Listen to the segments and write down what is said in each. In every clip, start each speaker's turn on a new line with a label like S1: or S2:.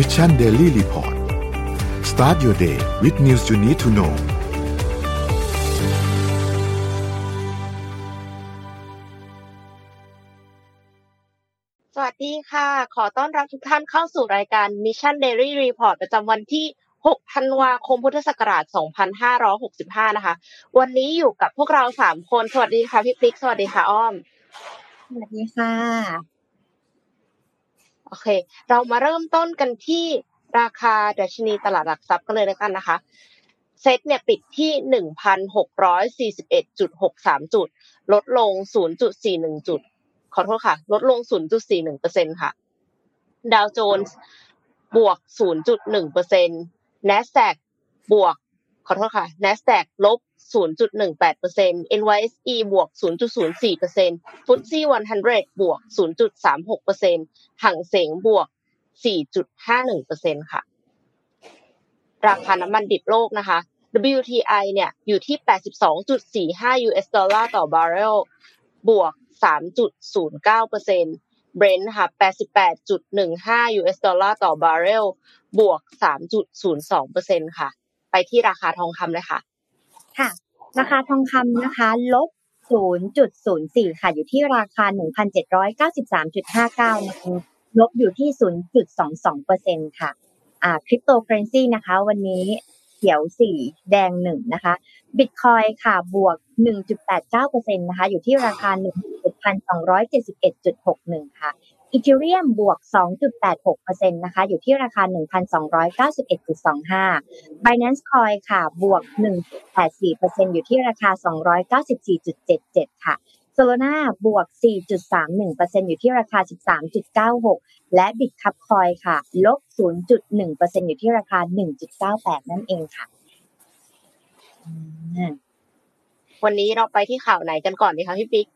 S1: Mission Daily Report start your day with news you need to know
S2: สวัสดีค่ะ ขอต้อนรับทุกท่านเข้าสู่รายการ Mission Daily Report ประจำวันที่ 6 ธันวาคม พุทธศักราช 2565 นะคะ วันนี้อยู่กับพวกเรา 3 คน สวัสดีค่ะ พี่ปิ๊ก สวัสดีค่ะ อ้อม
S3: สวัสดีค่ะ
S2: โอเค เรามาเริ่มต้นกันที่ราคาดัชนีตลาดหลักทรัพย์กันเลยแล้วกันนะคะ เซ็ตเนี่ยปิดที่1,641.63จุด ลดลง0.41จุด ขอโทษค่ะ ลดลง0.41%ค่ะ ดาวโจนส์บวก0.1% NASDAQ บวก ขอโทษค่ะ NASDAQ ลบ 0.18% NYSE บวก 0.04% FTSE 100 บวก 0.36%ฮั่งเส็งบวก 4.51%ค่ะ ราคาน้ำมันดิบโลกนะคะ WTI เนี่ยอยู่ที่ 82.45 US ดอลลาร์ต่อบาร์เรล บวก 3.09% Brent ค่ะ 88.15 US ดอลลาร์ต่อบาร์เรล บวก 3.02%ค่ะ ไปที่ราคาทองคำเลยค่ะ
S3: ค่ะ ราคาทองคำนะคะลบ0.04 ค่ะ อยู่ที่ราคา 1,793.59นะคะลบอยู่ที่ 0.22%ค่ะ อ่าคริปโตเคอเรนซีนะคะ วันนี้เขียว 4 แดง 1 นะคะบิตคอยค่ะ บวก 1.89%นะคะ อยู่ที่ราคา 1,271.61 ค่ะ อีเทเรียมบวก 2.86%นะคะอยู่ที่ราคา 1,291.25 Binance Coin ค่ะบวก 1.84%อยู่ที่ราคา 294.77 ค่ะ Solana บวก 4.31%อยู่ที่ราคา 13.96 และ Bitcup Coin ค่ะ ลบ 0.1%อยู่ที่ราคา 1.98 นั่นเองค่ะ
S2: วันนี้เราไปที่ข่าวไหนกันก่อนดีคะพี่ปิ๊ก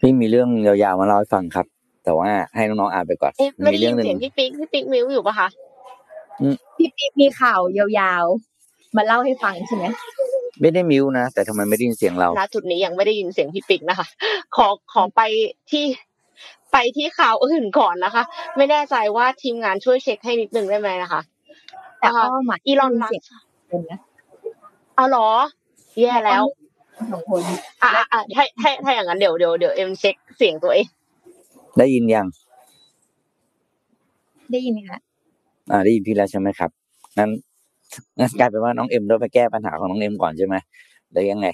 S4: พี่มีเรื่องยาวๆมาเล่าให้ฟังครับ แต่ว่าให้น้องๆอ่านไปก่อน
S2: เอ๊ะไม่ได้
S4: เรื่
S2: ยิน
S4: หนึ่
S2: เสียงพี่ปิ๊กพี่ปิ๊กมิวอยู่ปะคะ
S3: พี่ปิ๊กมีข่าวยาวๆ มาเล่าให้ฟังใช่ไหม
S4: ไม่ได้มิวนะแต่ทำไมไม่ได้ยินเสียงเรา
S2: ณจุดนี้ยังไม่ได้ยินเสียงพี่ปิ๊กนะคะ ขอขอไปที่ไปที่ข่าวอื่นก่อนนะคะ ไม่แน่ใจว่าทีมงานช่วยเช็คให้นิดนึงได้ไหมนะคะ
S3: แต่อ้อมะ
S2: อีลอนมัส
S3: เสียงคนนะ
S2: เอาเหรอ แย่แล้ว
S3: สองคน
S2: อะอะอะถ้าถ้าถ้าอย่างนั้นเดี๋ยวเดี๋ยวเดี๋ยวเอ็มเช็คเสียงตัวเอง
S4: ได้ยินยัง
S3: ได้ยินไหมคะ
S4: อ่าได้ยินพี่แล้วใช่ไหมครับงั้นงั้นกลายเป็นว่าน้องเอ็มต้องไปแก้ปัญหาของน้องเอ็มก่อนใช่ไหมหรือยังไง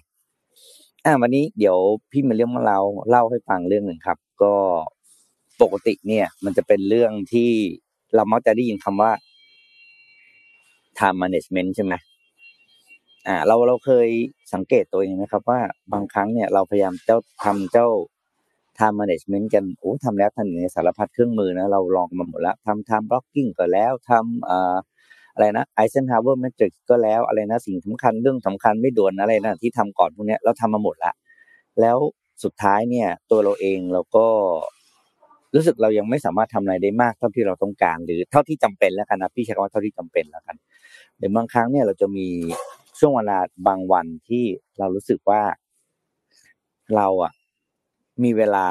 S4: อ่า วันนี้เดี๋ยวพี่มาเรื่องมาเราเล่าให้ฟังเรื่องหนึ่งครับ ก็ปกติเนี่ย มันจะเป็นเรื่องที่เรามักจะได้ยินคำว่า time management ใช่ไหมอ่า เราเราเคยสังเกตตัวเองไหมครับ ว่าบางครั้งเนี่ยเราพยายามเจ้าทำเจ้า time management กันโอ้ทำแล้วทำอีกในสารพัดเครื่องมือนะเราลองมาหมดแล้วทำ time blocking ก็แล้วทำอ่อะไรนะ Eisenhower matrix ก็แล้วอะไรนะสิ่งสำคัญเรื่องสำคัญไม่ด่วนอะไรนะที่ทำก่อนพวกนี้เราทำมาหมดละแล้วสุดท้ายเนี่ยตัวเราเองเราก็รู้สึกเรายังไม่สามารถทำอะไรได้มากเท่าที่เราต้องการ หรือเท่าที่จำเป็นแล้วกันนะพี่ใช้คำว่าเท่าที่จำเป็นแล้วกันหรือบางครั้งเนี่ยเราจะมีช่วงเวลาบางวันที่เรารู้สึกว่า เราอะ มีเวลา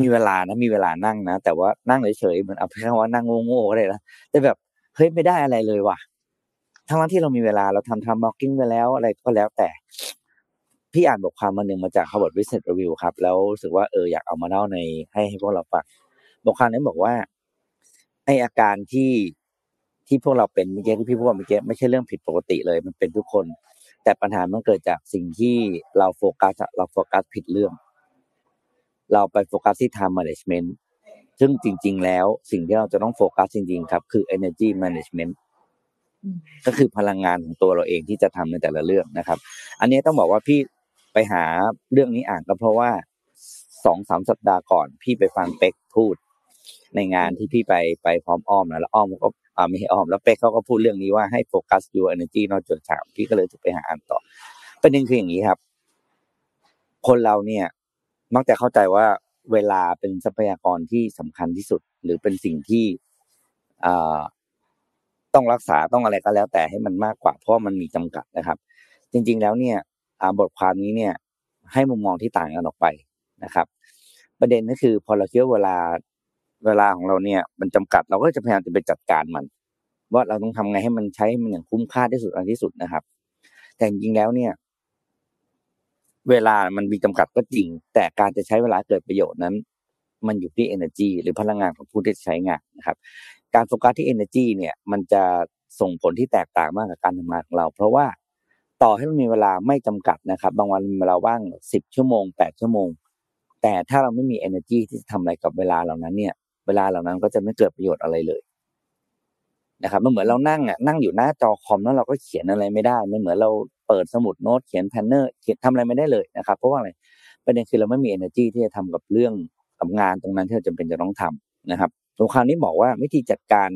S4: มีเวลานะมีเวลานั่งนะแต่ว่านั่งเฉยๆเหมือนเอาใช้คำว่านั่งโง่ๆก็ได้นะแต่แบบเฮ้ยไม่ได้อะไรเลยว่ะทั้งที่เรามีเวลาเราทำทำ blocking ไปแล้วอะไรก็แล้วแต่ พี่อ่านบทความมาหนึ่งมาจาก Harvard Business Review ครับ แล้วรู้สึกว่าเอออยากเอามาเล่าในให้ให้พวกเราฟังบทความนี้บอกว่าไออาการที่ที่พวกเราเป็นเมื่อกี้ที่พี่พูดเมื่อกี้ไม่ใช่เรื่องผิดปกติเลย มันเป็นทุกคน แต่ปัญหามันเกิดจากสิ่งที่เราโฟกัสเราโฟกัสผิดเรื่อง เราไปโฟกัสที่ time management ซึ่งจริง ๆ แล้วสิ่งที่เราจะต้องโฟกัสจริง ๆ ครับ คือ energy management ก็คือพลังงานของตัวเราเองที่จะทำในแต่ละเรื่องนะครับ อันนี้ต้องบอกว่าพี่ไปหาเรื่องนี้อ่านก็เพราะว่าสองสามสัปดาห์ก่อน พี่ไปฟังเป็กพูด ในงานที่พี่ไปไปพร้อมอ้อมนะแล้วอ้อมก็อ่าไม่ให้อ้อมแล้วเป็กเขาก็พูดเรื่องนี้ว่าให้โฟกัส your energy not your time พี่ก็เลยจะไปหาอ่านต่อประเด็นคืออย่างนี้ครับ คนเราเนี่ย มักจะเข้าใจว่าเวลาเป็นทรัพยากรที่สำคัญที่สุด หรือเป็นสิ่งที่อต้องรักษาต้องอะไรก็แล้ว แต่ให้มันมากกว่าเพราะมันมีจำกัดนะครับ จริง ๆแล้วเนี่ยบทความนี้เนี่ยให้มุมมองที่ต่างกันออกไปนะครับ ประเด็นก็คือพอเราคิดว่าเวลาเวลาของเราเนี่ยมันจำกัดเราก็จะพยายามจะไปจัดการมัน ว่าเราต้องทำไงให้มันใช้มันอย่างคุ้มค่าที่สุดอันที่สุดนะครับ แต่จริงๆแล้วเนี่ย เวลามันมีจำกัดก็จริง แต่การจะใช้เวลาเกิดประโยชน์นั้น มันอยู่ที่ energy หรือพลังงานของผู้ที่ใช้งานนะครับ การโฟกัสที่ energy เนี่ย มันจะส่งผลที่แตกต่างมากกับการทำงานของเรา เพราะว่าต่อให้มันมีเวลาไม่จำกัดนะครับ บางวันมีเวลาว่างสิบชั่วโมงแปดชั่วโมง แต่ถ้าเราไม่มี energy ที่จะทำอะไรกับเวลาเหล่านั้นเนี่ย เวลาเหล่านั้นก็จะไม่เกิดประโยชน์อะไรเลย นะครับมันเหมือนเรานั่งอะนั่งอยู่หน้าจอคอมแล้วเราก็เขียนอะไรไม่ได้มันเหมือนเราเปิดสมุดโน้ตเขียน planner เขียนทำอะไรไม่ได้เลยนะครับ เพราะว่าอะไรประเด็นคือเราไม่มี energy ที่จะทำกับเรื่องกับงานตรงนั้นที่เราจำเป็นจะต้องทำนะครับตรงคราวนี้บอกว่าวิธีจัดการ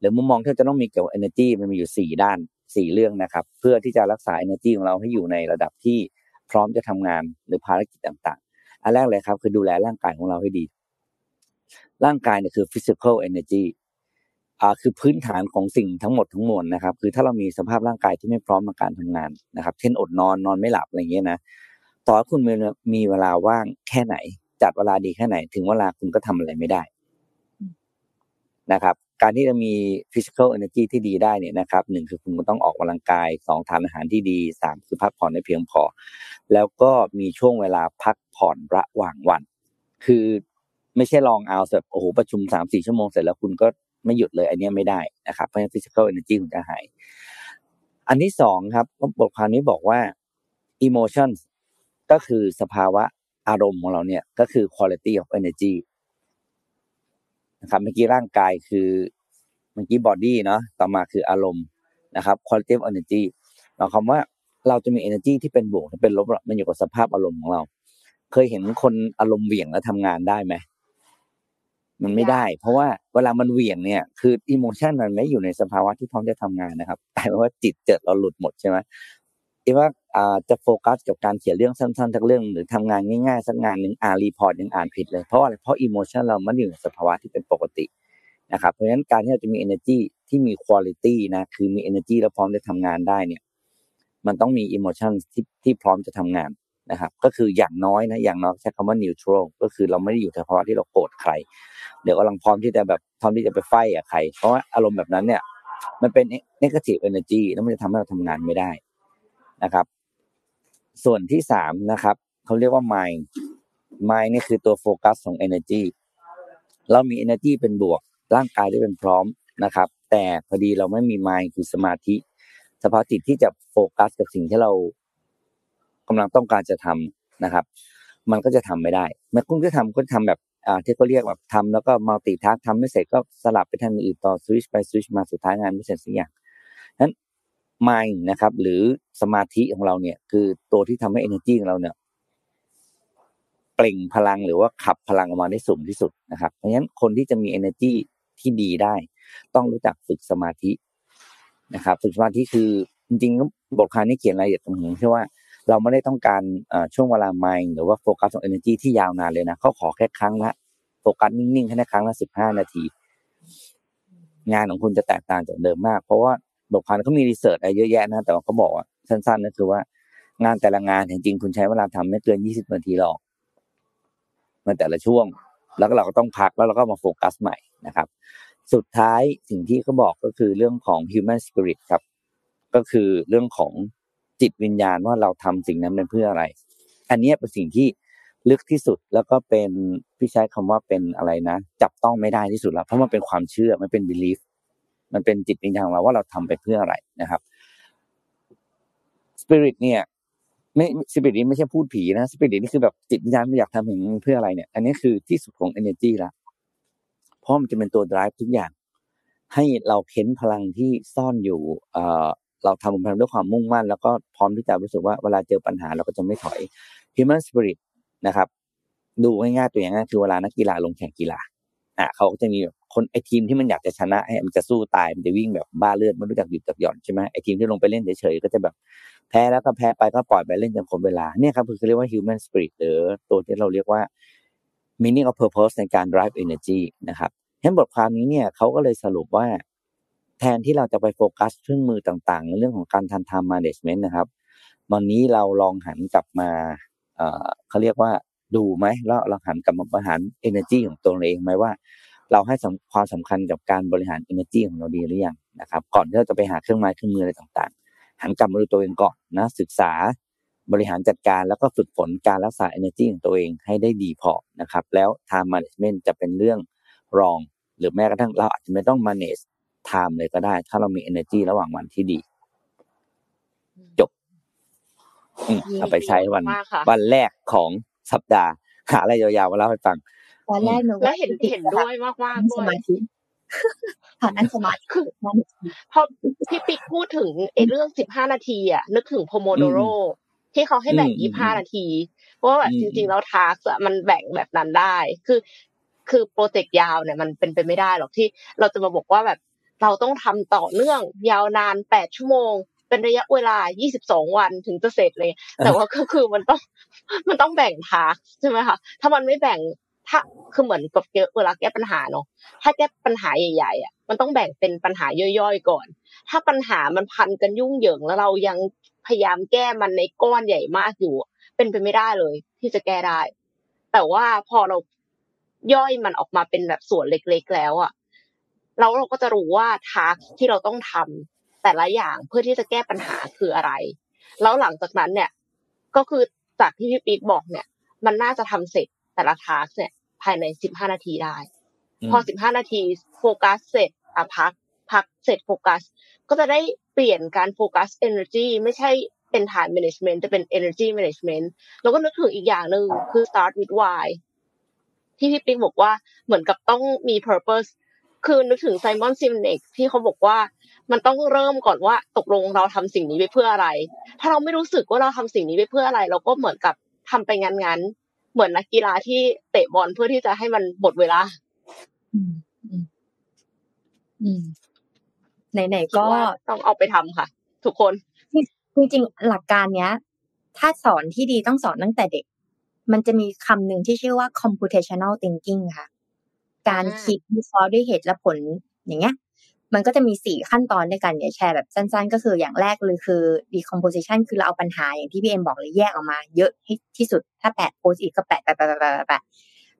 S4: หรือมุมมองที่จะต้องมีเกี่ยวกับ energy มันมีอยู่สี่ด้านสี่เรื่องนะครับ เพื่อที่จะรักษา energy ของเราให้อยู่ในระดับที่พร้อมจะทำงานหรือภารกิจต่างๆ อันแรกเลยครับคือดูแลร่างกายของเราให้ดี ร่างกายเนี่ยคือ physical energy อ่าคือพื้นฐานของสิ่งทั้งหมดทั้งมวลนะครับ คือถ้าเรามีสภาพร่างกายที่ไม่พร้อมในการทำงานนะครับ เช่นอดนอนนอนไม่หลับอะไรเงี้ยนะต่อให้คุณมีมีเวลาว่างแค่ไหน จัดเวลาดีแค่ไหน ถึงเวลาคุณก็ทำอะไรไม่ได้นะครับ การที่จะมี physical energy ที่ดีได้เนี่ยนะครับหนึ่งคือคุณต้องออกกำลังกายสองทานอาหารที่ดีสามคือพักผ่อนให้เพียงพอ แล้วก็มีช่วงเวลาพักผ่อนระหว่างวัน คือไม่ใช่ลองเอาแบบโอ้โหประชุมสามสี่ชั่วโมงเสร็จแล้วคุณก็ ไม่หยุดเลยอันนี้ไม่ได้นะครับเพราะฉะนั้น physical energy คุณจะหาย อันที่สองครับบทความนี้บอกว่า emotion ก็คือสภาวะอารมณ์ของเราเนี่ยก็คือ quality of energy นะครับเมื่อกี้ร่างกายคือเมื่อกี้ body เนาะต่อมาคืออารมณ์นะครับ quality of energy หมายความว่าเราจะมี energy ที่เป็นบวกเป็นลบมันอยู่กับสภาพอารมณ์ของเรา เคยเห็นคนอารมณ์เหวี่ยงแล้วทำงานได้ไหม มันไม่ได้ เพราะว่าเวลามันเหวี่ยงเนี่ยคือ emotion มันไม่อยู่ในสภาวะที่พร้อมจะทำงานนะครับแต่ว่าจิตเจิดเราหลุดหมดใช่ไหมที่ว่าอ่าจะโฟกัสกับการเขียนเรื่องสั้นๆสักเรื่องหรือทำงานง่ายๆสักงานหนึ่งอ่าน report ยังอ่านผิดเลยเพราะอะไรเพราะ emotion เรามันอยู่ในสภาวะที่เป็นปกตินะครับเพราะฉะนั้นการที่เราจะมี energy ที่มี quality นะคือมี energy แล้วพร้อมจะทำงานได้เนี่ย มันต้องมี emotion ที่ที่พร้อมจะทำงาน นะครับ ก็คืออย่างน้อยนะ อย่างน้อยใช้คำว่า neutral ก็คือเราไม่ได้อยู่ในภาวะที่เราโกรธใคร เดี๋ยวกำลังพร้อมที่จะแบบพร้อมที่จะไปไฟอะใคร เพราะว่าอารมณ์แบบนั้นเนี่ย มันเป็น negative energy แล้วมันจะทำให้เราทำงานไม่ได้นะครับ ส่วนที่สามนะครับเขาเรียกว่า mind mind นี่คือตัวโฟกัสของ energy เรามี energy เป็นบวก ร่างกายได้เป็นพร้อมนะครับ แต่พอดีเราไม่มี mind คือสมาธิสภาวะจิตที่จะโฟกัสกับสิ่งที่เรา กำลังต้องการจะทำนะครับ มันก็จะทำไม่ได้เมื่อคุณจะทำก็ทำแบบอ่าที่เขาเรียกแบบทำแล้วก็มัลติทัสทำไม่เสร็จก็สลับไปทำอื่นต่อสวิชไปสวิชมาสุดท้ายงานไม่เสร็จสักอย่างนั้นมายนะครับหรือสมาธิของเราเนี่ย คือตัวที่ทำให้ energy ของเราเนี่ยเปล่งพลังหรือว่าขับพลังออกมาได้สูงที่สุดนะครับ เพราะฉะนั้นคนที่จะมี energy ที่ดีได้ ต้องรู้จักฝึกสมาธินะครับ ฝึกสมาธิคือจริงๆบทความนี้เขียนรายละเอียดตรงนี้ที่ว่า เราไม่ได้ต้องการช่วงเวลาไมล์หรือว่าโฟกัสของ energy ที่ยาวนานเลยนะเขาขอแค่ครั้งละโฟกัสนิ่งๆแค่ครั้งละสิบห้านาที งานของคุณจะแตกต่างจากเดิมมาก เพราะว่าบทความเขามีรีเสิร์ชอะไรเยอะแยะนะแต่ว่าเขาบอกว่าสั้นๆก็คือว่า งานแต่ละงานจริงๆคุณใช้เวลาทำไม่เกินยี่สิบนาทีหรอกมันแต่ละช่วง แล้วก็เราก็ต้องพักแล้วเราก็มาโฟกัสใหม่นะครับ สุดท้ายสิ่งที่เขาบอกก็คือเรื่องของ human spirit ครับ ก็คือเรื่องของ จิตวิญญาณว่าเราทำสิ่งนั้นเป็นเพื่ออะไร อันนี้เป็นสิ่งที่ลึกที่สุดแล้วก็เป็นพี่ใช้คำว่าเป็นอะไรนะ จับต้องไม่ได้ที่สุดแล้ว เพราะมันเป็นความเชื่อมันเป็น belief มันเป็นจิตวิญญาณของเราว่าเราทำไปเพื่ออะไรนะครับ spirit เนี่ย ไม่สปิริตนี้ไม่ใช่พูดผีนะสปิริตนี่คือแบบจิตวิญญาณไม่อยากทำอย่างเพื่ออะไรเนี่ย อันนี้คือที่สุดของ energy ละเพราะมันจะเป็นตัว drive ทุกอย่าง ให้เราเค้นพลังที่ซ่อนอยู่ เราทำมันด้วยความมุ่งมั่น แล้วก็พร้อมที่จะรู้สึกว่าเวลาเจอปัญหาเราก็จะไม่ถอย human spirit นะครับ ดูง่ายๆตัวอย่างง่ายคือเวลานักกีฬาลงแข่งกีฬาอะเขาก็จะมีคนไอทีมที่มันอยากจะชนะให้มันจะสู้ตายมันจะวิ่งแบบบ้าเลือดไม่รู้จักหยุดจักหย่อนใช่ไหมไอทีมที่ลงไปเล่นเฉยๆก็จะแบบแพ้แล้วก็แพ้ไปก็ปล่อยไปเล่นจนครบเวลาเนี่ยครับคือเรียกว่า human spirit หรือตัวที่เราเรียกว่า meaning of purpose ในการ drive energy นะครับเห็นบทความนี้เนี่ยเขาก็เลยสรุปว่า แทนที่เราจะไปโฟกัสเครื่องมือต่างๆ ในเรื่องของการทันทำ management นะครับ วันนี้เราลองหันกลับมาเอ่อเขาเรียกว่าดูไหมแล้วเราหันกลับมาบริหาร energy ของตัวเองไหมว่า เราให้ความสำคัญกับการบริหาร energy ของเราดีหรือยังนะครับ ก่อนที่เราจะไปหาเครื่องไม้เครื่องมืออะไรต่างๆ หันกลับมาดูตัวเองก่อนนะศึกษาบริหารจัดการแล้วก็ฝึกฝนการรักษา energy ของตัวเองให้ได้ดีพอนะครับ แล้ว time management จะเป็นเรื่องรอง หรือแม้กระทั่งเราอาจจะไม่ต้อง manage time เลยก็ได้ ถ้าเรามี energy ระหว่างวันที่ดี จบเอาไปใช้วัน วันแรกของสัปดาห์ หาอะไรยาวๆมาเล่าให้ฟัง
S3: ตอนแรกหนู
S2: แล้วเห็นเห็นด้วยมากมาก
S3: สมาธิผ่านนั่งสมาธิคือ
S2: พอพี่ปิ๊กพูดถึงไอ้เรื่องสิบห้านาทีอะนึกถึง Pomodoro ที่เขาให้แบ่งยี่ห้านาที เพราะว่าแบบจริงๆแล้ว task มันแบ่งแบบนั้นได้ คือ คือ project ยาวเนี่ยมันเป็นไปไม่ได้หรอกที่เราจะมาบอกว่าแบบ เราต้องทำต่อเนื่อง ยาวนานแปดชั่วโมง เป็นระยะเวลายี่สิบสองวันถึงจะเสร็จเลย แต่ว่าก็คือมันต้องมันต้องแบ่ง task ใช่ไหมคะถ้ามันไม่แบ่งถ้าคือเหมือนกับเวลาแก้ปัญหาเนาะถ้าแก้ปัญหาใหญ่ๆอะมันต้องแบ่งเป็นปัญหาย่อยๆก่อน ถ้าปัญหามันพันกันยุ่งเหยิงแล้วเรายังพยายามแก้มันในก้อนใหญ่มากอยู่ เป็นไปไม่ได้เลย ที่จะแก้ได้ แต่ว่าพอเราย่อยมันออกมาเป็นแบบส่วนเล็ก ๆ แล้วอะ เราเราก็จะรู้ว่าทาร์กที่เราต้องทำแต่ละอย่างเพื่อที่จะแก้ปัญหาคืออะไร แล้วหลังจากนั้นเนี่ย ก็คือจากที่พี่ปิ๊กบอกเนี่ย มันน่าจะทำเสร็จแต่ละ task เนี่ยภายในสิบห้านาทีได้ พอสิบห้านาทีโฟกัสเสร็จอะพัก พักเสร็จโฟกัส ก็จะได้เปลี่ยนการโฟกัส energy ไม่ใช่เป็น time management จะเป็น energy management แล้วก็นึกถึงอีกอย่างหนึ่งคือ start with why ที่พี่ปิ๊กบอกว่าเหมือนกับต้องมี purpose คือนึกถึง Simon Sinek ที่เขาบอกว่ามันต้องเริ่มก่อนว่าตกลงเราทำสิ่งนี้ไปเพื่ออะไร ถ้าเราไม่รู้สึกว่าเราทำสิ่งนี้ไปเพื่ออะไร เราก็เหมือนกับทำไปงั้นเหมือนนักกีฬาที่เตะบอลเพื่อที่จะให้มันหมดเวลา
S3: อืมอืมไหนๆก็
S2: ต้องเอาไปทำค่ะ ทุกคน
S3: จริงๆหลักการเนี้ย ถ้าสอนที่ดีต้องสอนตั้งแต่เด็ก มันจะมีคำหนึ่งที่ชื่อว่า computational thinking ค่ะ การคิดวิเคราะห์ด้วยเหตุและผลอย่างเงี้ยมันก็จะมีสี่ขั้นตอนด้วยกันเนี่ยแชร์แบบสั้นๆ ก็คืออย่างแรกเลยคือ decomposition คือเราเอาปัญหาอย่างที่พี่เอ็มบอกเลยแยกออกมา เยอะที่สุดถ้าแปะโพสอีกก็แปะแปะแปะแปะแปะ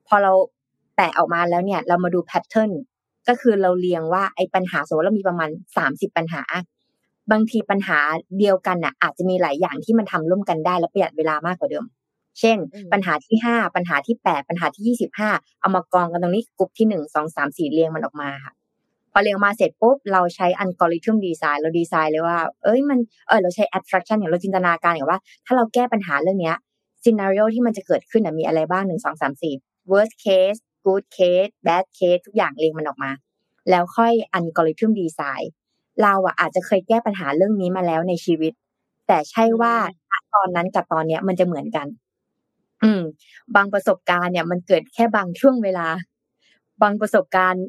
S3: พอเราแปะออกมาแล้วเนี่ยเรามาดูแพทเทิร์นก็คือเราเรียงว่าไอ้ปัญหาสมมติเรามีประมาณสามสิบปัญหา บางทีปัญหาเดียวกันน่ะอาจจะมีหลายอย่างที่มันทำร่วมกันได้และประหยัดเวลามากกว่าเดิม เช่น ปัญหาที่ห้าปัญหาที่แปดปัญหาที่ยี่สิบห้าเอามากองกันตรงนี้กลุ่มที่หนึ่งสองสามสี่เรียงมันออกมาค่ะพอเรียงมาเสร็จปุ๊บเราใช้ algorithm design เราดีไซน์เลยว่า เอ้ยมันเออเราใช้ abstraction อย่างเราจินตนาการอย่างว่า ถ้าเราแก้ปัญหาเรื่องเนี้ย scenario ที่มันจะเกิดขึ้นมีอะไรบ้างหนึ่งสองสามสี่ worst case good case bad case ทุกอย่างเรียงมันออกมา แล้วค่อย algorithm design เราอะอาจจะเคยแก้ปัญหาเรื่องนี้มาแล้วในชีวิต แต่ใช่ว่าตอนนั้นกับตอนเนี้ยมันจะเหมือนกัน อืม บางประสบการณ์เนี่ย มันเกิดแค่บางช่วงเวลา บางประสบการณ์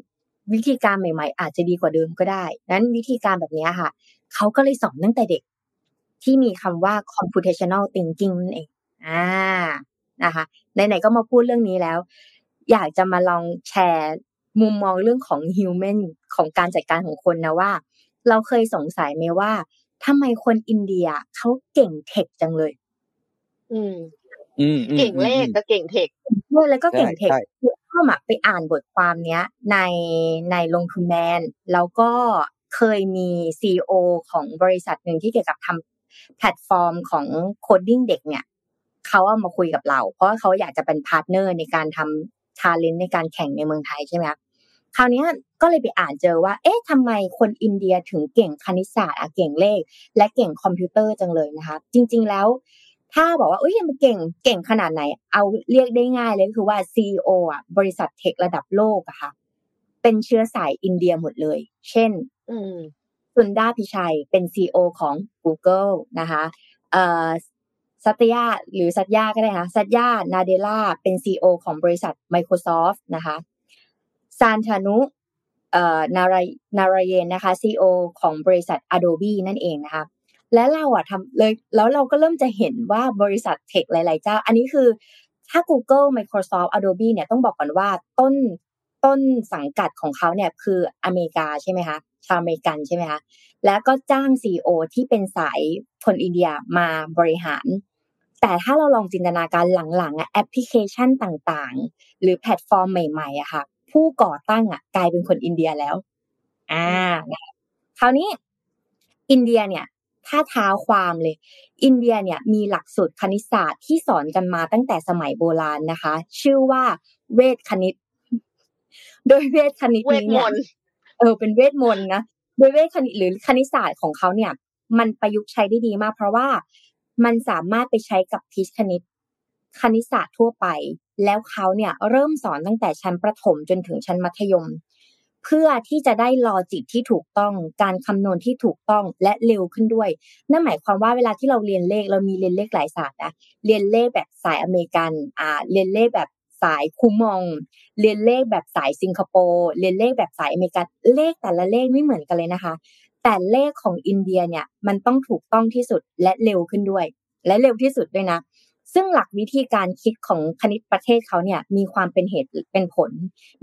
S3: วิธีการใหม่ ๆ อาจจะดีกว่าเดิมก็ได้ นั้นวิธีการแบบนี้ค่ะ เขาก็เลยสอนตั้งแต่เด็ก ที่มีคำว่า computational thinking นั่นเอง อ่า นะคะไหนๆก็มาพูดเรื่องนี้แล้ว อยากจะมาลองแชร์มุมมองเรื่องของ human ของการจัดการของคนนะว่า เราเคยสงสัยไหมว่าทำไมคนอินเดียเขาเก่ง tech จังเลย
S2: อืม เก่งเลขก็เก่ง tech
S3: ด้วยแล้วก็เก่ง tech ข้ามาไปอ่านบทความเนี้ย ในในลงทุนแมน แล้วก็เคยมี CEO ของบริษัทหนึ่งที่เกี่ยวกับทำแพลตฟอร์มของ coding เด็กเนี่ยเขาเอามาคุยกับเรา เพราะว่าเขาอยากจะเป็น partner ในการทำ talent ในการแข่งในเมืองไทยใช่ไหมคราวนี้ก็เลยไปอ่านเจอว่า เอ๊ะทำไมคนอินเดียถึงเก่งคณิตศาสตร์เก่งเลข และเก่งคอมพิวเตอร์จังเลยนะคะ จริง ๆ แล้ว ถ้าบอกว่าเอ้ยมันเก่งเก่งขนาดไหน เอาเรียกได้ง่ายเลยคือว่าซีออะบริษัทเทคระดับโลกอะค่ะ เป็นเชื้อสายอินเดียหมดเลย เช่นสุนดาพิชัยเป็นซีอของ Google นะคะเอ่อสัตยาหรือสัตยาก็ได้นะสัตยานาเดล่าเป็นซีอของบริษัท Microsoft นะคะซานธานุเอ่อนารายนารายเยนนะคะซีอของบริษัท Adobe นั่นเองนะคะ และเราอะทำเลยแล้วเราก็เริ่มจะเห็นว่าบริษัทเทคหลาย ๆ เจ้า อันนี้คือถ้า Google Microsoft Adobe เนี่ยต้องบอกก่อนว่าต้นต้นสังกัดของเขาเนี่ยคืออเมริกาใช่ไหมคะชาวอเมริกันใช่ไหมคะแล้วก็จ้างซีอที่เป็นสายคนอินเดียมาบริหาร แต่ถ้าเราลองจินตนาการหลังๆอะแอปพลิเคชันต่างๆ หรือแพลตฟอร์มใหม่ๆอะค่ะ ผู้ก่อตั้งอะกลายเป็นคนอินเดียแล้ว อ่าคราวนี้อินเดียเนี่ย ถ้าเท้าความเลย อินเดียเนี่ยมีหลักสูตรคณิตศาสตร์ที่สอนกันมาตั้งแต่สมัยโบราณนะคะ ชื่อว่าเวทคณิต โดยเวทคณิตนี้เนี่ยเออเป็นเวทมนต์นะโดยเวทคณิตหรือคณิตศาสตร์ของเขาเนี่ย มันประยุกต์ใช้ได้ดีมาก เพราะว่ามันสามารถไปใช้กับพิชคณิต คณิตศาสตร์ทั่วไป แล้วเขาเนี่ยเริ่มสอนตั้งแต่ชั้นประถมจนถึงชั้นมัธยม เพื่อที่จะได้ลอจิกที่ถูกต้องการคำนวณที่ถูกต้องและเร็วขึ้นด้วย นั่นหมายความว่าเวลาที่เราเรียนเลขเรามีเรียนเลขหลายศาสตร์นะเรียนเลขแบบสายอเมริกันอ่าเรียนเลขแบบสายคูมอง เรียนเลขแบบสายสิงคโปร์เรียนเลขแบบสายอเมริกันเลขแต่ละเลขไม่เหมือนกันเลยนะคะ แต่เลขของอินเดียเนี่ยมันต้องถูกต้องที่สุดและเร็วขึ้นด้วย และเร็วที่สุดด้วยนะ ซึ่งหลักวิธีการคิดของคณิตประเทศเขาเนี่ยมีความเป็นเหตุเป็นผล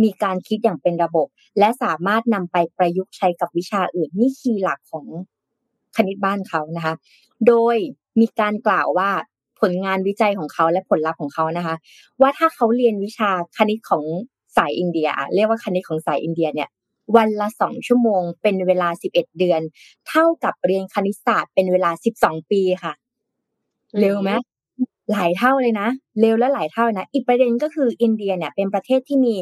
S3: มีการคิดอย่างเป็นระบบ และสามารถนำไปประยุกต์ใช้กับวิชาอื่นนี่คีย์หลักของคณิตบ้านเขานะคะ โดยมีการกล่าวว่าผลงานวิจัยของเขาและผลลัพธ์ของเขานะคะ ว่าถ้าเขาเรียนวิชาคณิตของสายอินเดีย เรียกว่าคณิตของสายอินเดียเนี่ยวันละสองชั่วโมง เป็นเวลาสิบเอ็ดเดือน เท่ากับเรียนคณิตศาสตร์เป็นเวลาสิบสองปีค่ะ เร็วไหม หลายเท่าเลยนะ เร็วและหลายเท่านะ อีกประเด็นก็คืออินเดียเนี่ยเป็นประเทศที่มี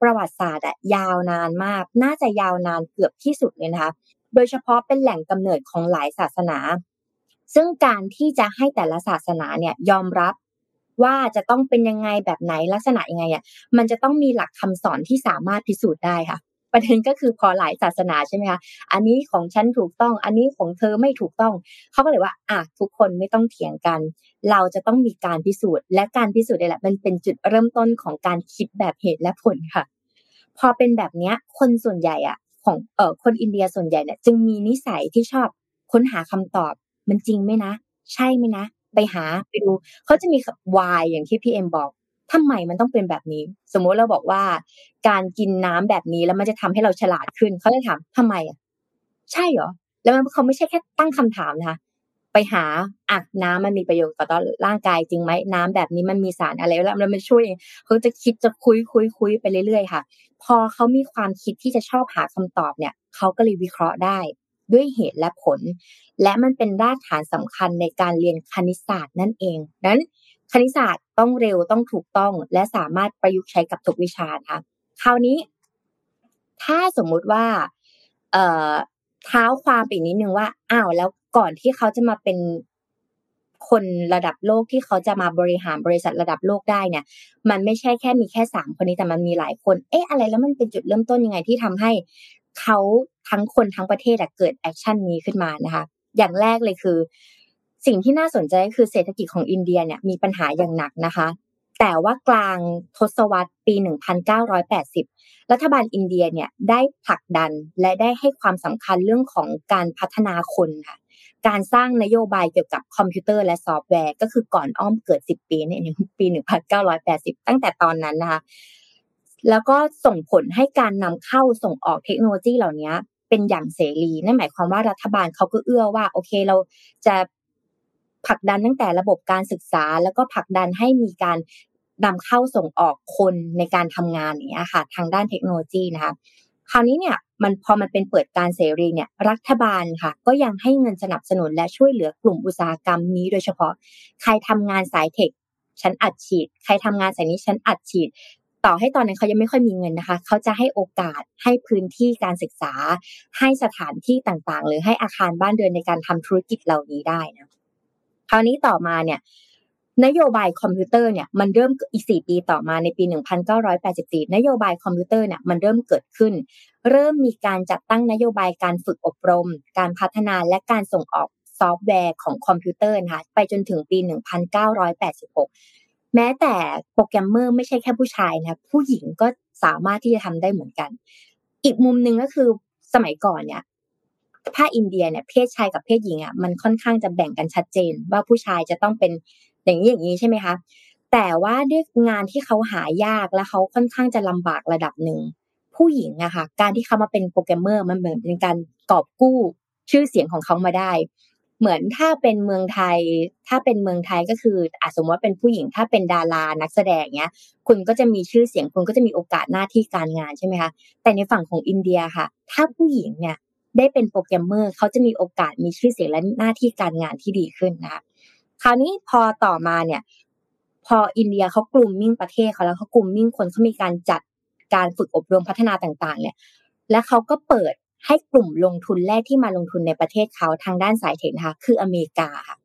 S3: ประวัติศาสตร์ยาวนานมาก น่าจะยาวนานเกือบที่สุดเลยนะคะ โดยเฉพาะเป็นแหล่งกำเนิดของหลายศาสนา ซึ่งการที่จะให้แต่ละศาสนาเนี่ยยอมรับว่าจะต้องเป็นยังไงแบบไหนลักษณะยังไงอะมันจะต้องมีหลักคำสอนที่สามารถพิสูจน์ได้ค่ะ ประเด็นก็คือพอหลายศาสนาใช่ไหมคะอันนี้ของฉันถูกต้องอันนี้ของเธอไม่ถูกต้อง เขาก็เลยว่าอะทุกคนไม่ต้องเถียงกัน เราจะต้องมีการพิสูจน์ และการพิสูจน์นี่แหละมันเป็นจุดเริ่มต้นของการคิดแบบเหตุและผลค่ะ พอเป็นแบบเนี้ยคนส่วนใหญ่อะของเอ่อคนอินเดียส่วนใหญ่เนี่ยจึงมีนิสัยที่ชอบค้นหาคำตอบมันจริงไหมนะ ใช่ไหมนะ ไปหาไปดูเขาจะมี why อย่างที่พี่เอ็มบอก ทำไมมันต้องเป็นแบบนี้ สมมติเราบอกว่า การกินน้ำแบบนี้แล้วมันจะทำให้เราฉลาดขึ้น เขาจะถามทำไมอะ ใช่เหรอ แล้วมันเขาไม่ใช่แค่ตั้งคำถามนะคะไปหาอะน้ำมันมีประโยชน์ต่อร่างกายจริงไหมน้ำแบบนี้มันมีสารอะไรแล้วมันช่วยเขาจะคิดจะคุยคุยคุยไปเรื่อยๆค่ะ พอเขามีความคิดที่จะชอบหาคำตอบเนี่ยเขาก็เลยวิเคราะห์ได้ด้วยเหตุและผล และมันเป็นรากฐานสำคัญในการเรียนคณิตศาสตร์นั่นเองนั้น คณิตศาสตร์ต้องเร็วต้องถูกต้อง และสามารถประยุกต์ใช้กับทุกวิชาค่ะคราวนี้ ถ้าสมมุติว่า เอ่อเท้าความไปนิดนึงว่าอ้าวแล้วก่อนที่เขาจะมาเป็นคนระดับโลกที่เขาจะมาบริหารบริษัทระดับโลกได้เนี่ย มันไม่ใช่แค่มีแค่สามคนนี้แต่มันมีหลายคน เอ๊ะอะไรแล้วมันเป็นจุดเริ่มต้นยังไงที่ทำให้เขาทั้งคนทั้งประเทศเกิด action นี้ขึ้นมานะคะ อย่างแรกเลยคือ สิ่งที่น่าสนใจคือเศรษฐกิจของอินเดียเนี่ยมีปัญหาอย่างหนักนะคะ แต่ว่ากลางทศวรรษปี 1980 รัฐบาลอินเดียเนี่ยได้ผลักดันและได้ให้ความสำคัญเรื่องของการพัฒนาคนค่ะการสร้างนโยบายเกี่ยวกับคอมพิวเตอร์และซอฟต์แวร์ ก็คือก่อนอ้อมเกิด 10 ปีเนี่ยปี 1980 ตั้งแต่ตอนนั้นนะคะแล้วก็ส่งผลให้การนำเข้าส่งออกเทคโนโลยีเหล่านี้เป็นอย่างเสรี นั่นหมายความว่ารัฐบาลเขาก็เอื้อว่าโอเคเราจะ ผลักดันตั้งแต่ระบบการศึกษา แล้วก็ผลักดันให้มีการนำเข้าส่งออกคนในการทำงานอย่างเงี้ยค่ะ ทางด้านเทคโนโลยีนะคะคราวนี้เนี่ยมันพอมันเป็นเปิดการเสรีเนี่ยรัฐบาลค่ะ ก็ยังให้เงินสนับสนุนและช่วยเหลือกลุ่มอุตสาหกรรมนี้โดยเฉพาะ ใครทำงานสายเทคฉันอัดฉีด ใครทำงานสายนี้ฉันอัดฉีด ต่อให้ตอนนั้นเขายังไม่ค่อยมีเงินนะคะ เขาจะให้โอกาสให้พื้นที่การศึกษา ให้สถานที่ต่างๆ หรือให้อาคารบ้านเรือนในการทำธุรกิจเหล่านี้ได้นะ คราวนี้ต่อมาเนี่ยนโยบายคอมพิวเตอร์เนี่ยมันเริ่มอีกสี่ปีต่อมาในปี 1984 นโยบายคอมพิวเตอร์เนี่ยมันเริ่มเกิดขึ้น เริ่มมีการจัดตั้งนโยบายการฝึกอบรม การพัฒนาและการส่งออกซอฟต์แวร์ของคอมพิวเตอร์นะคะไปจนถึงปี 1986 แม้แต่โปรแกรมเมอร์ไม่ใช่แค่ผู้ชายนะผู้หญิงก็สามารถที่จะทำได้เหมือนกัน อีกมุมหนึ่งก็คือสมัยก่อนเนี่ย ถ้าอินเดียเนี่ยเพศชายกับเพศหญิงอะมันค่อนข้างจะแบ่งกันชัดเจน ว่าผู้ชายจะต้องเป็นอย่างนี้อย่างนี้ใช่ไหมคะแต่ว่าด้วยงานที่เขาหายากและเขาค่อนข้างจะลำบากระดับหนึ่งผู้หญิงอะค่ะการที่เขามาเป็นโปรแกรมเมอร์มันเหมือนเป็นการกอบกู้ชื่อเสียงของเขามาได้ เหมือนถ้าเป็นเมืองไทย ถ้าเป็นเมืองไทยก็คืออาสมมติว่าเป็นผู้หญิงถ้าเป็นดารานักแสดงเนี้ย คุณก็จะมีชื่อเสียงคุณก็จะมีโอกาสหน้าที่การงานใช่ไหมคะแต่ในฝั่งของอินเดียค่ะ ถ้าผู้หญิงเนี่ย ได้เป็นโปรแกรมเมอร์เขาจะมีโอกาสมีชื่อเสียงและหน้าที่การงานที่ดีขึ้นนะคะคราวนี้พอต่อมาเนี่ย พออินเดียเขา grooming ประเทศเขาแล้วเขา grooming คนเขามีการจัดการฝึกอบรมพัฒนาต่างๆ เนี่ย และเขาก็เปิดให้กลุ่มลงทุนแรกที่มาลงทุนในประเทศเขาทางด้านสายเทคนะคะคืออเมริกาค่ะ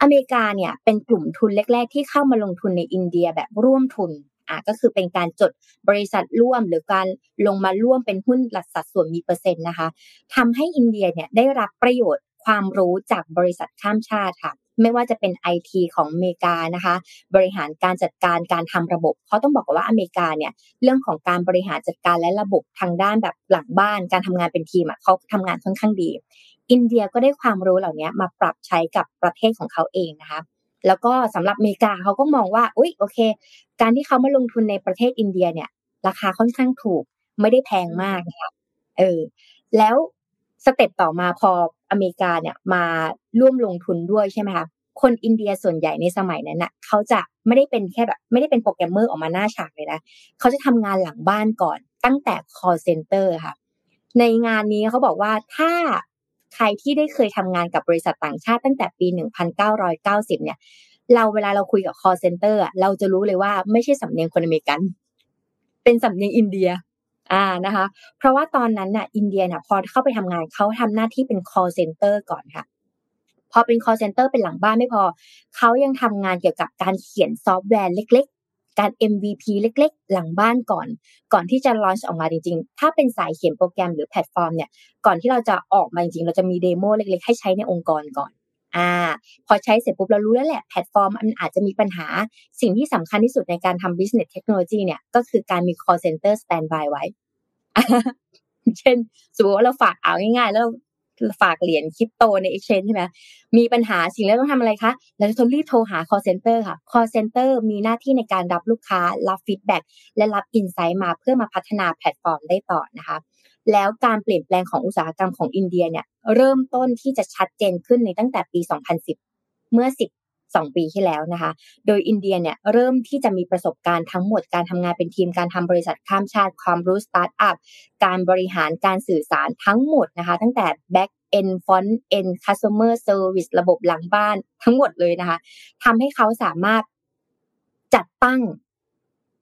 S3: อเมริกาเนี่ยเป็นกลุ่มทุนแรก ๆ ที่เข้ามาลงทุนในอินเดียแบบร่วมทุน อะก็คือเป็นการจดบริษัทร่วม หรือการลงมาร่วมเป็นหุ้นหลักสัดส่วนมีเปอร์เซ็นต์นะคะทำให้อินเดียเนี่ยได้รับประโยชน์ความรู้จากบริษัทข้ามชาติค่ะไม่ว่าจะเป็นไอทีของอเมริกานะคะ บริหารการจัดการการทำระบบเขาต้องบอกว่าอเมริกาเนี่ยเรื่องของการบริหารจัดการและระบบทางด้านแบบหลังบ้านการทำงานเป็นทีมอะเขาทำงานค่อนข้างดี อินเดียก็ได้ความรู้เหล่านี้มาปรับใช้กับประเทศของเขาเองนะคะ แล้วก็สำหรับอเมริกาเขาก็มองว่าอุ้ยโอเค การที่เขามาลงทุนในประเทศอินเดียเนี่ย ราคาค่อนข้างถูกไม่ได้แพงมากนะคะเออแล้วสเต็ปต่อมาพออเมริกาเนี่ยมาร่วมลงทุนด้วยใช่ไหมคะคนอินเดียส่วนใหญ่ในสมัยนั้นน่ะเขาจะไม่ได้เป็นแค่แบบไม่ได้เป็นโปรแกรมเมอร์ออกมาหน้าฉากเลยนะเขาจะทำงานหลังบ้านก่อนตั้งแต่ call center ค่ะ ในงานนี้เขาบอกว่าถ้า ใครที่ได้เคยทำงานกับบริษัทต่างชาติตั้งแต่ปี 1990 เนี่ย เราเวลาเราคุยกับ call center เราจะรู้เลยว่าไม่ใช่สำเนียงคนอเมริกัน เป็นสำเนียงอินเดียอ่านะคะ เพราะว่าตอนนั้นน่ะอินเดียน่ะพอเข้าไปทำงานเขาทำหน้าที่เป็น call center ก่อนค่ะพอเป็น call center เป็นหลังบ้านไม่พอ เขายังทำงานเกี่ยวกับการเขียนซอฟต์แวร์เล็ก การ MVP เล็กๆ หลังบ้านก่อน ก่อนที่จะ launch ออกมาจริงๆ ถ้าเป็นสายเขียนโปรแกรมหรือแพลตฟอร์มเนี่ย ก่อนที่เราจะออกมาจริงๆ เราจะมี demo เล็กๆ ให้ใช้ในองค์กรก่อน อ่า พอใช้เสร็จปุ๊บเรารู้แล้วแหละแพลตฟอร์มมันอาจจะมีปัญหา สิ่งที่สำคัญที่สุดในการทำ business technology เนี่ย ก็คือการมี call center standby ไว้ เช่น สมมติว่าเราฝากเอาง่ายๆ แล้ว ฝากเหรียญคริปโตใน exchange ใช่ไหมมีปัญหาสิ่งแรกต้องทำอะไรคะเราจะรีบโทรหา call center ค่ะ call center มีหน้าที่ในการรับลูกค้า รับ feedback และรับ insight มาเพื่อมาพัฒนาแพลตฟอร์มได้ต่อนะคะแล้วการเปลี่ยนแปลงของอุตสาหกรรมของอินเดียเนี่ยเริ่มต้นที่จะชัดเจนขึ้นในตั้งแต่ปี 2010 เมื่อ 10 2 ปีที่แล้วนะคะ โดยอินเดียเนี่ยเริ่มที่จะมีประสบการณ์ทั้งหมดการทำงานเป็นทีมการทำบริษัทข้ามชาติความรู้สตาร์ทอัพการบริหารการสื่อสารทั้งหมดนะคะ ตั้งแต่ back end front end customer service ระบบหลังบ้านทั้งหมดเลยนะคะทำให้เขาสามารถจัดตั้ง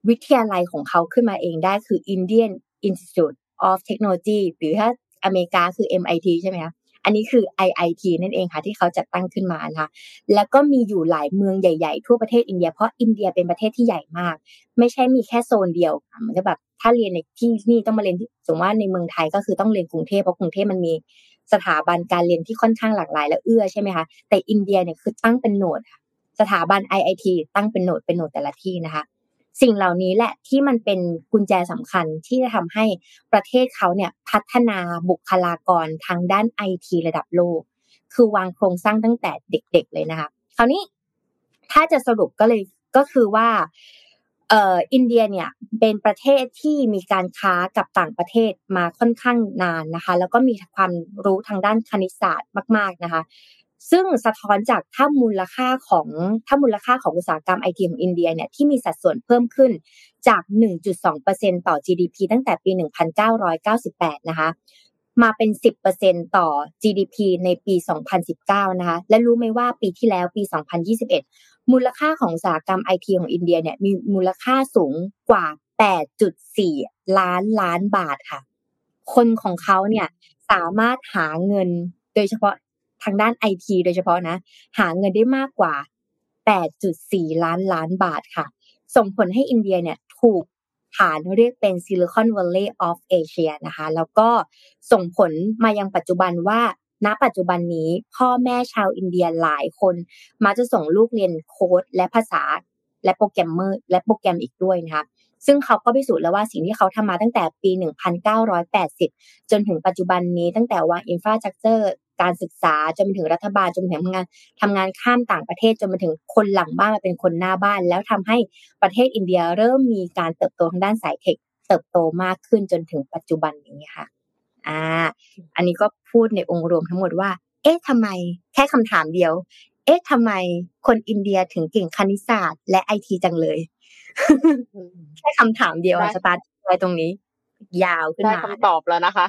S3: วิทยาลัยของเขาขึ้นมาเองได้คือ Indian Institute of Technology หรือถ้าอเมริกาคือ MIT ใช่ไหมคะ อันนี้คือ IIT นั่นเองค่ะที่เขาจัดตั้งขึ้นมานะคะแล้วก็มีอยู่หลายเมืองใหญ่ ๆ ทั่วประเทศอินเดีย เพราะอินเดียเป็นประเทศที่ใหญ่มาก ไม่ใช่มีแค่โซนเดียวมันจะแบบถ้าเรียนในที่นี่ต้องมาเรียนที่สมมติว่าในเมืองไทยก็คือต้องเรียนกรุงเทพเพราะกรุงเทพมันมีสถาบันการเรียนที่ค่อนข้างหลากหลายและเอื้อใช่ไหมคะแต่อินเดียเนี่ยคือตั้งเป็นโหนดสถาบัน IIT ตั้งเป็นโหนดเป็นโหนดแต่ละที่นะคะ สิ่งเหล่านี้แหละที่มันเป็นกุญแจสำคัญที่จะทำให้ประเทศเขาเนี่ยพัฒนาบุคลากรทางด้านไอทีระดับโลก คือวางโครงสร้างตั้งแต่เด็ก ๆ เลยนะคะคราวนี้ถ้าจะสรุปก็เลยก็คือว่าเอ่ออินเดียเนี่ยเป็นประเทศที่มีการค้ากับต่างประเทศมาค่อนข้างนานนะคะ แล้วก็มีความรู้ทางด้านคณิตศาสตร์มาก ๆนะคะ ซึ่งสะท้อนจากถ้ามูลค่าของถ้ามูลค่าของอุตสาหกรรมไอทีของอินเดียเนี่ยที่มีสัดส่วนเพิ่มขึ้นจาก 1.2%ต่อ GDP ตั้งแต่ปี 1998 นะคะมาเป็น 10%ต่อ GDP ในปี 2019 นะคะ และรู้ไหมว่าปีที่แล้วปี 2021 มูลค่าของอุตสาหกรรมไอทีของอินเดียเนี่ยมีมูลค่าสูงกว่า 8.4 ล้านล้านบาทค่ะ คนของเขาเนี่ยสามารถหาเงินโดยเฉพาะ ทางด้านไอทีโดยเฉพาะนะ หาเงินได้มากกว่า 8.4 ล้านล้านบาทค่ะ ส่งผลให้อินเดียเนี่ยถูกฐานเรียกเป็น Silicon Valley of Asia นะคะ แล้วก็ส่งผลมายังปัจจุบันว่าณปัจจุบันนี้พ่อแม่ชาวอินเดียหลายคนมาจะส่งลูกเรียนโค้ดและภาษาและโปรแกรมเมอร์และโปรแกรมอีกด้วยนะคะซึ่งเขาก็พิสูจน์แล้วว่าสิ่งที่เขาทำมาตั้งแต่ปี 1980 จนถึงปัจจุบันนี้ตั้งแต่วาง infrastructure การศึกษาจนไปถึงรัฐบาลจนไปถึงทำงานทำงานข้ามต่างประเทศจนมาถึงคนหลังบ้านมาเป็นคนหน้าบ้าน แล้วทำให้ประเทศอินเดียเริ่มมีการเติบโตทางด้านสาย tech เติบโตมากขึ้นจนถึงปัจจุบันนี้ค่ะอ่าอันนี้ก็พูดในองค์รวมทั้งหมดว่า เอ๊ะทำไมแค่คำถามเดียว เอ๊ะทำไมคนอินเดียถึงเก่งคณิตศาสตร์ และไอทีจังเลย แค่คำถามเดียวสตาร์ทไว้ตรงนี้ ยาวขึ้น
S2: มาได้คำตอบแล้วนะคะ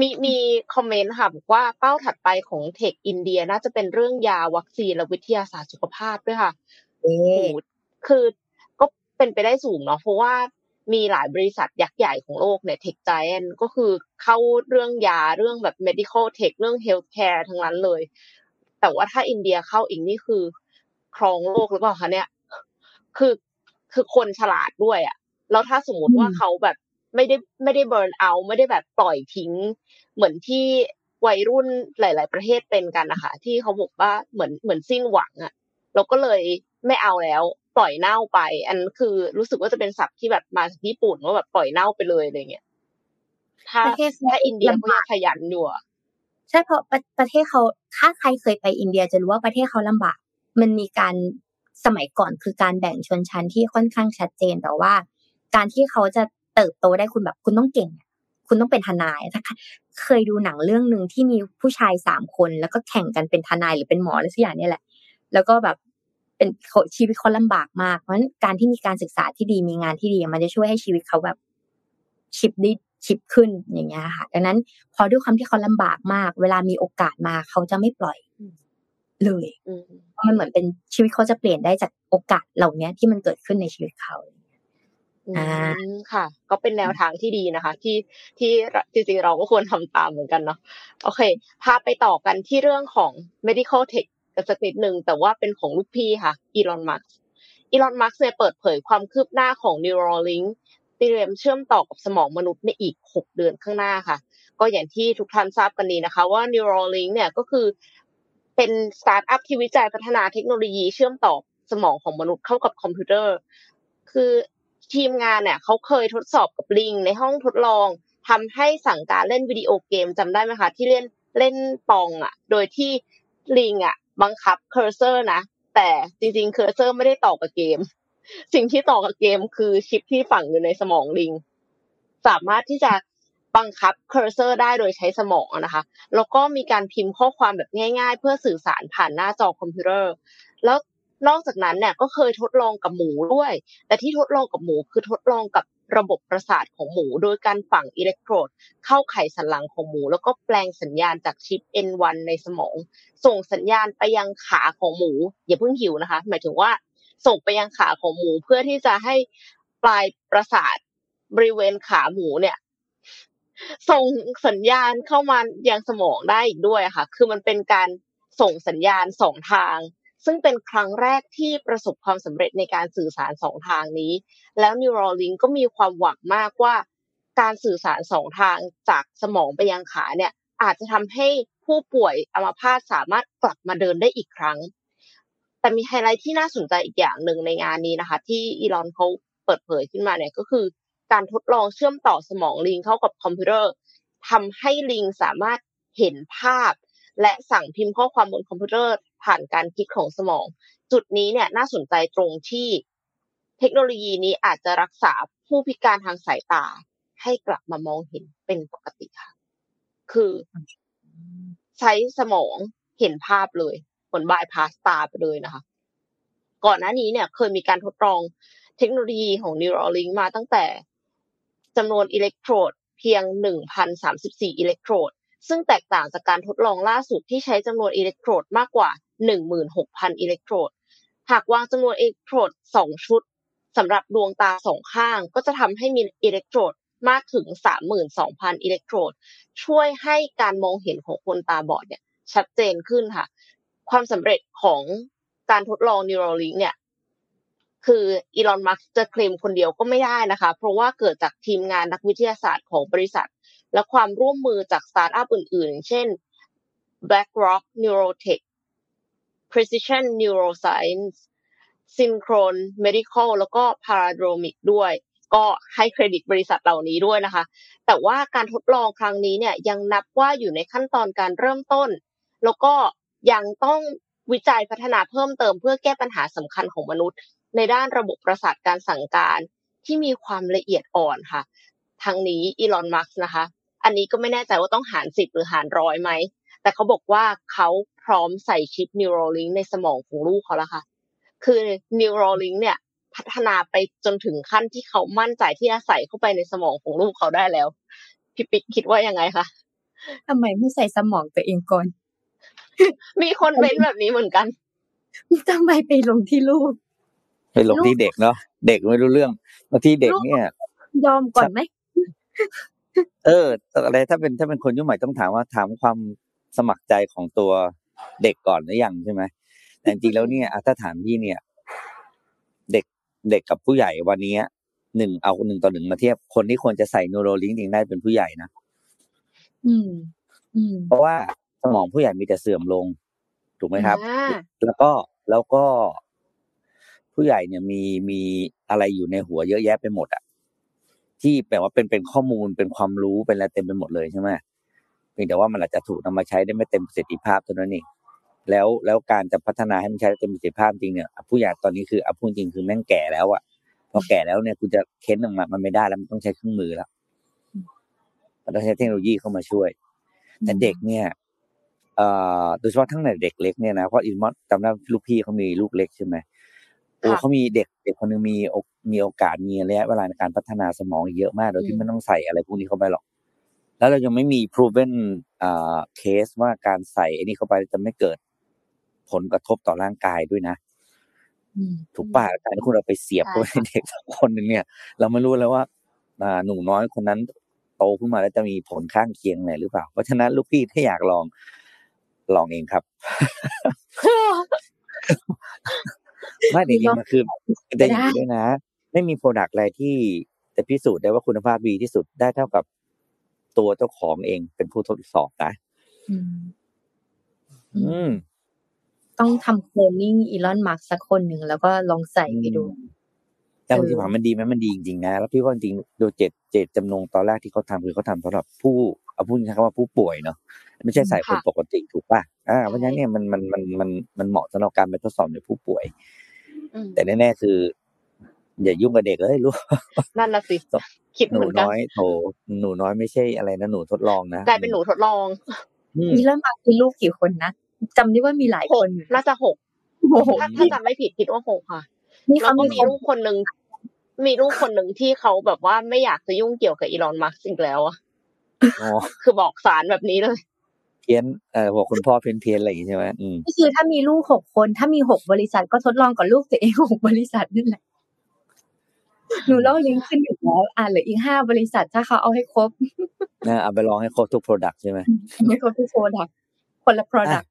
S2: มีมี comment ค่ะบอกว่าเป้าถัดไปของ tech อินเดียน่าจะเป็นเรื่องยาวัคซีนและวิทยาศาสตร์สุขภาพด้วยค่ะโอ้คือก็เป็นไปได้สูงเนาะเพราะว่ามีหลายบริษัทยักษ์ใหญ่ของโลกเนี่ยเทคไจแอนก็คือเข้าเรื่องยาเรื่องแบบ medical tech เรื่อง healthcare ทั้งนั้นเลย แต่ว่าถ้าอินเดียเข้าอีกนี่คือ ครองโลกหรือเปล่าคะเนี่ย คือคือคนฉลาดด้วยอะ่ะ แล้วถ้าสมมติว่าเขาแบบ ไม่ได้ไม่ได้เบิร์นเอา ไม่ได้แบบปล่อยทิ้ง เหมือนที่วัยรุ่นหลาย ๆ ประเทศเป็นกันนะคะที่เขาบอกว่าเหมือนเหมือนสิ้นหวังอะ่ะเราก็เลยไม่เอาแล้วปล่อยเน่าไป อันคือรู้สึกว่าจะเป็นศัพท์ที่แบบมาจากญี่ปุ่นว่าแบบปล่อยเน่าไปเลยอะไรเงี้ยถ้าถ้าอินเดียเขายังขยันอยู่
S3: ใช่เพราะประเทศเขาถ้าใครเคยไปอินเดียจะรู้ว่าประเทศเขาลำบาก มันมีการสมัยก่อนคือการแบ่งชนชั้นที่ค่อนข้างชัดเจนแต่ว่า การที่เขาจะ เติบโตได้คุณแบบคุณต้องเก่ง คุณต้องเป็นทนายถ้าเคยดูหนังเรื่องหนึ่งที่มีผู้ชายสามคน แล้วก็แข่งกันเป็นทนายหรือเป็นหมออะไรสักอย่างนี่แหละ แล้วก็แบบเป็นชีวิตเขาลำบากมาก เพราะฉะนั้นการที่มีการศึกษาที่ดีมีงานที่ดี มันจะช่วยให้ชีวิตเขาแบบชิปได้ชิปขึ้นอย่างเงี้ยค่ะ ดังนั้นพอด้วยความที่เขาลำบากมาก เวลามีโอกาสมาเขาจะไม่ปล่อยเลยมันเหมือนเป็นชีวิตเขาจะเปลี่ยนได้จากโอกาสเหล่านี้ที่มันเกิดขึ้นในชีวิตเขา
S2: อ่าค่ะ ก็เป็นแนวทางที่ดีนะคะ ที่ที่จริงๆเราก็ควรทำตามเหมือนกันเนาะโอเค พาไปต่อกันที่เรื่องของ medical tech กันสักนิดหนึ่งแต่ว่าเป็นของลูกพี่ค่ะอีลอนมัสอีลอนมัสเนี่ยเปิดเผยความคืบหน้าของ Neuralink เตรียมเชื่อมต่อกับสมองมนุษย์ในอีก 6 เดือนข้างหน้าค่ะ ก็อย่างที่ทุกท่านทราบกันนี้นะคะ ว่า Neuralink เนี่ยก็คือเป็นสตาร์ทอัพที่วิจัยพัฒนาเทคโนโลยีเชื่อมต่อสมองของมนุษย์เข้ากับคอมพิวเตอร์ คือ ทีมงานเนี่ยเขาเคยทดสอบกับลิงในห้องทดลองทำให้สั่งการเล่นวิดีโอเกมจำได้ไหมคะ ที่เล่นเล่น Pong อะ โดยที่ลิงอะ บังคับ cursor นะแต่จริงๆ cursor ไม่ได้ต่อกับเกม สิ่งที่ต่อกับเกมคือชิปที่ฝังอยู่ในสมองลิง สามารถที่จะบังคับ cursor ได้โดยใช้สมองนะคะ แล้วก็มีการพิมพ์ข้อความแบบง่าย ๆ เพื่อสื่อสารผ่านหน้าจอคอมพิวเตอร์ แล้ว นอกจากนั้นเนี่ยก็เคยทดลองกับหมูด้วย แต่ที่ทดลองกับหมูคือทดลองกับระบบประสาทของหมู โดยการฝังอิเล็กโทรด เข้าไขสันหลังของหมู แล้วก็แปลงสัญญาณจากชิป N1 ในสมอง ส่งสัญญาณไปยังขาของหมู อย่าเพิ่งหิวนะคะ หมายถึงว่า ส่งไปยังขาของหมูเพื่อที่จะให้ปลายประสาทบริเวณขาหมูเนี่ย ส่งสัญญาณเข้ามายังสมองได้อีกด้วยค่ะ คือมันเป็นการส่งสัญญาณสองทาง ซึ่งเป็นครั้งแรกที่ประสบความสำเร็จในการสื่อสารสองทางนี้ แล้ว Neuralink ก็มีความหวังมากว่า การสื่อสารสองทางจากสมองไปยังขาเนี่ยอาจจะทำให้ผู้ป่วยอัมพาตสามารถกลับมาเดินได้อีกครั้ง แต่มีไฮไลท์ที่น่าสนใจอีกอย่างหนึ่งในงานนี้นะคะ ที่อีลอนเขาเปิดเผยขึ้นมาเนี่ยก็คือ การทดลองเชื่อมต่อสมองลิงเข้ากับคอมพิวเตอร์ทำให้ลิงสามารถเห็นภาพ และสั่งพิมพ์ข้อความบนคอมพิวเตอร์ ผ่านการคิดของสมอง จุดนี้เนี่ยน่าสนใจตรงที่เทคโนโลยีนี้อาจจะรักษาผู้พิการทางสายตาให้กลับมามองเห็นเป็นปกติค่ะ คือใช้สมองเห็นภาพเลยผลบายพาสตาไปเลยนะคะ ก่อนหน้านี้เนี่ยเคยมีการทดลองเทคโนโลยีของ Neuralink มาตั้งแต่จำนวนอิเล็กโทรดเพียง 1,034 อิเล็กโทรด ซึ่งแตกต่างจากการทดลองล่าสุดที่ใช้จำนวนอิเล็กโทรดมากกว่า 16,000 อิเล็กโทรด หากวางจำนวนอิเล็กโทรด 2 ชุดสำหรับดวงตาสองข้าง ก็จะทำให้มีอิเล็กโทรดมากถึง 32,000 อิเล็กโทรด ช่วยให้การมองเห็นของคนตาบอดเนี่ยชัดเจนขึ้นค่ะ ความสำเร็จของการทดลอง Neuralink เนี่ยคืออีลอนมัสก์จะเคลมคนเดียวก็ไม่ได้นะคะ เพราะว่าเกิดจากทีมงานนักวิทยาศาสตร์ของบริษัท และความร่วมมือจากสตาร์ทอัพอื่นๆ เช่น Blackrock Neurotech Precision Neuroscience Synchron Medical แล้วก็ Paradromics ด้วย ก็ให้เครดิตบริษัทเหล่านี้ด้วยนะคะ แต่ว่าการทดลองครั้งนี้เนี่ยยังนับว่าอยู่ในขั้นตอนการเริ่มต้น แล้วก็ยังต้องวิจัยพัฒนาเพิ่มเติมเพื่อแก้ปัญหาสำคัญของมนุษย์ ในด้านระบบประสาทการสั่งการที่มีความละเอียดอ่อนค่ะทั้งนี้อีลอนมัสนะคะ อันนี้ก็ไม่แน่ใจว่าต้องหารสิบหรือหารร้อยไหม แต่เขาบอกว่าเขาพร้อมใส่ชิป Neuralink ในสมองของลูกเขาแล้วค่ะ คือ Neuralink เนี่ย พัฒนาไปจนถึงขั้นที่เขามั่นใจที่จะใส่เข้าไปในสมองของลูกเขาได้แล้ว พี่ปิ๊กคิดว่ายังไงคะ
S3: ทำไมไม่ใส่สมองตัวเองก่อน
S2: มีคนเป็นแบบนี้เหมือนกัน
S3: ทำไมไปลงที่ลูก
S4: ไปลงที่เด็กเนาะเด็กไม่รู้เรื่องบางทีเด็กเนี่ย
S3: ยอมก่อนไหม
S4: เอออะไรถ้าเป็นถ้าเป็นคนยุคใหม่ต้องถามว่าถามความสมัครใจของตัวเด็กก่อนหรือยังใช่ไหมแต่จริงๆแล้วเนี่ยอะถ้าถามพี่เนี่ย เด็กเด็กกับผู้ใหญ่วันนี้หนึ่งเอาหนึ่งต่อหนึ่งมาเทียบคนที่ควรจะใส่นูโรลิงก์เองได้เป็นผู้ใหญ่นะ
S3: อืม อืม
S4: เพราะว่าสมองผู้ใหญ่มีแต่เสื่อมลง ถูกไหมครับ
S2: อ่า
S4: แล้วก็แล้วก็ ผู้ใหญ่เนี่ยมีมีอะไรอยู่ในหัวเยอะแยะไปหมดอะ ที่แปลว่าเป็นเป็นข้อมูลเป็นความรู้เป็นอะไรเต็มไปหมดเลยใช่ไหมเพียงแต่ว่ามันอาจจะถูกนำมาใช้ได้ไม่เต็มประสิทธิภาพเท่านั้นเองแล้วแล้วการจะพัฒนาให้มันใช้ได้เต็มประสิทธิภาพจริงเนี่ยผู้ใหญ่ตอนนี้คืออพูดจริงคือแม่งแก่แล้วอะพอแก่แล้วเนี่ยคุณจะเค้นออกมามันไม่ได้แล้วมันต้องใช้เครื่องมือแล้วมันต้องใช้เทคโนโลยีเข้ามาช่วย แต่เด็กเนี่ยโดยเฉพาะทั้งในเด็กเล็กเนี่ยนะเพราะอินมอสจำได้ลูกพี่เขามีลูกเล็กใช่ไหม โอ้
S2: ค่ะ
S4: เขามีเด็กเด็กคนหนึงมีโอมีโอกาสมีระยะเวลาในการพัฒนาสมองเยอะมาก โดยที่ไม่ต้องใส่อะไรพวกนี้เข้าไปหรอก แล้วเรายังไม่มี proven อ่าเคสว่าการใส่ไอ้นี่เข้าไปจะไม่เกิดผลกระทบต่อร่างกายด้วยนะ
S3: อืม
S4: ถูกป่ะการที่คุณเราไปเสียบ
S2: ชิป
S4: เข้าไปในเด็กสักคนหนึ่งเนี่ย เราไม่รู้เลยว่าอ่าหนูน้อยคนนั้นโตขึ้นมาแล้วจะมีผลข้างเคียงไหนหรือเปล่า เพราะฉะนั้นลูกพี่ถ้าอยากลองลองเองครับ ไม่จริงๆมันคือมันจะอย่างนี้ด้วยนะ ไม่มี product อะไรที่จะพิสูจน์ได้ว่าคุณภาพดีที่สุดได้เท่ากับตัวเจ้าของเองเป็นผู้ทดสอบนะ
S3: อืม
S4: อืม
S3: ต้องทำโคลนนิ่งอีลอนมาร์กสักคนหนึ่งแล้วก็ลองใส่ไปดู
S4: แต่บางที
S3: เออ
S4: ถามมันดีไหมมันดีจริงๆนะแล้วพี่ว่าจริงๆโดยเจตเจตจำนงตอนแรกที่เขาทำคือเขาทำสำหรับผู้เอาพูดใช้คำว่าผู้ป่วยเนาะไม่ใช่ใส่คน
S2: ค่ะ
S4: ปกติถูกป่ะอ่าเพราะฉะนั้นเนี่ยมันมันมันมันมันเหมาะสำหรับการไปทดสอบในผู้ป่วย
S2: อืม
S4: แต่แน่ๆคืออย่ายุ่งกับเด็กเลยลูก
S2: นั่นน่ะสิคิด
S4: ห
S2: เห
S4: นู
S2: มือนกัน
S4: น้อยโถหนูน้อยไม่ใช่อะไรนะหนูทดลองนะ
S2: กลายเป็นหนูทดลอง
S4: อืม
S3: อีลอนมาร์กมีลูกกี่คนนะจำได้ว่ามีหลาย
S2: ห
S3: ค
S2: ก
S3: นอยู่
S2: น่าจะหก
S3: โอ้โห
S2: ถ้าถ้าจำไม่ผิดคิดว่าหกค่ะ
S3: นี่
S2: แล้ว
S3: เขา
S2: ก็
S3: มี
S2: มี
S3: คน
S2: ลูกคนหนึ่งมีลูกคนหนึ่งที่เขาแบบว่าไม่อยากจะยุ่งเกี่ยวกับอีลอนมัสก์อีกแล้วอะ
S4: อ๋อ
S2: คือบอกสารแบบนี้เลย
S4: เพี้ยนเอ่อบอกคุณพ่อเพี้ยนเพี้ยนๆอะไรอย่างงี้ใช่ไหมอืม
S3: ก็คือถ้ามีลูกหกคน ถ้ามีหกบริษัทก็ทดลองกับลูกตัวเองหกบริษัทนั่นแหละหนูเล่ายังขึ้นอยู่แล้วอ่าเหลืออีกห้าบริษัทถ้าเขาเอาให้ครบ
S4: นะเอาไปลองให้ครบทุก product ใช่ไหม
S3: ไม่ครบทุกโปรดักคนละ product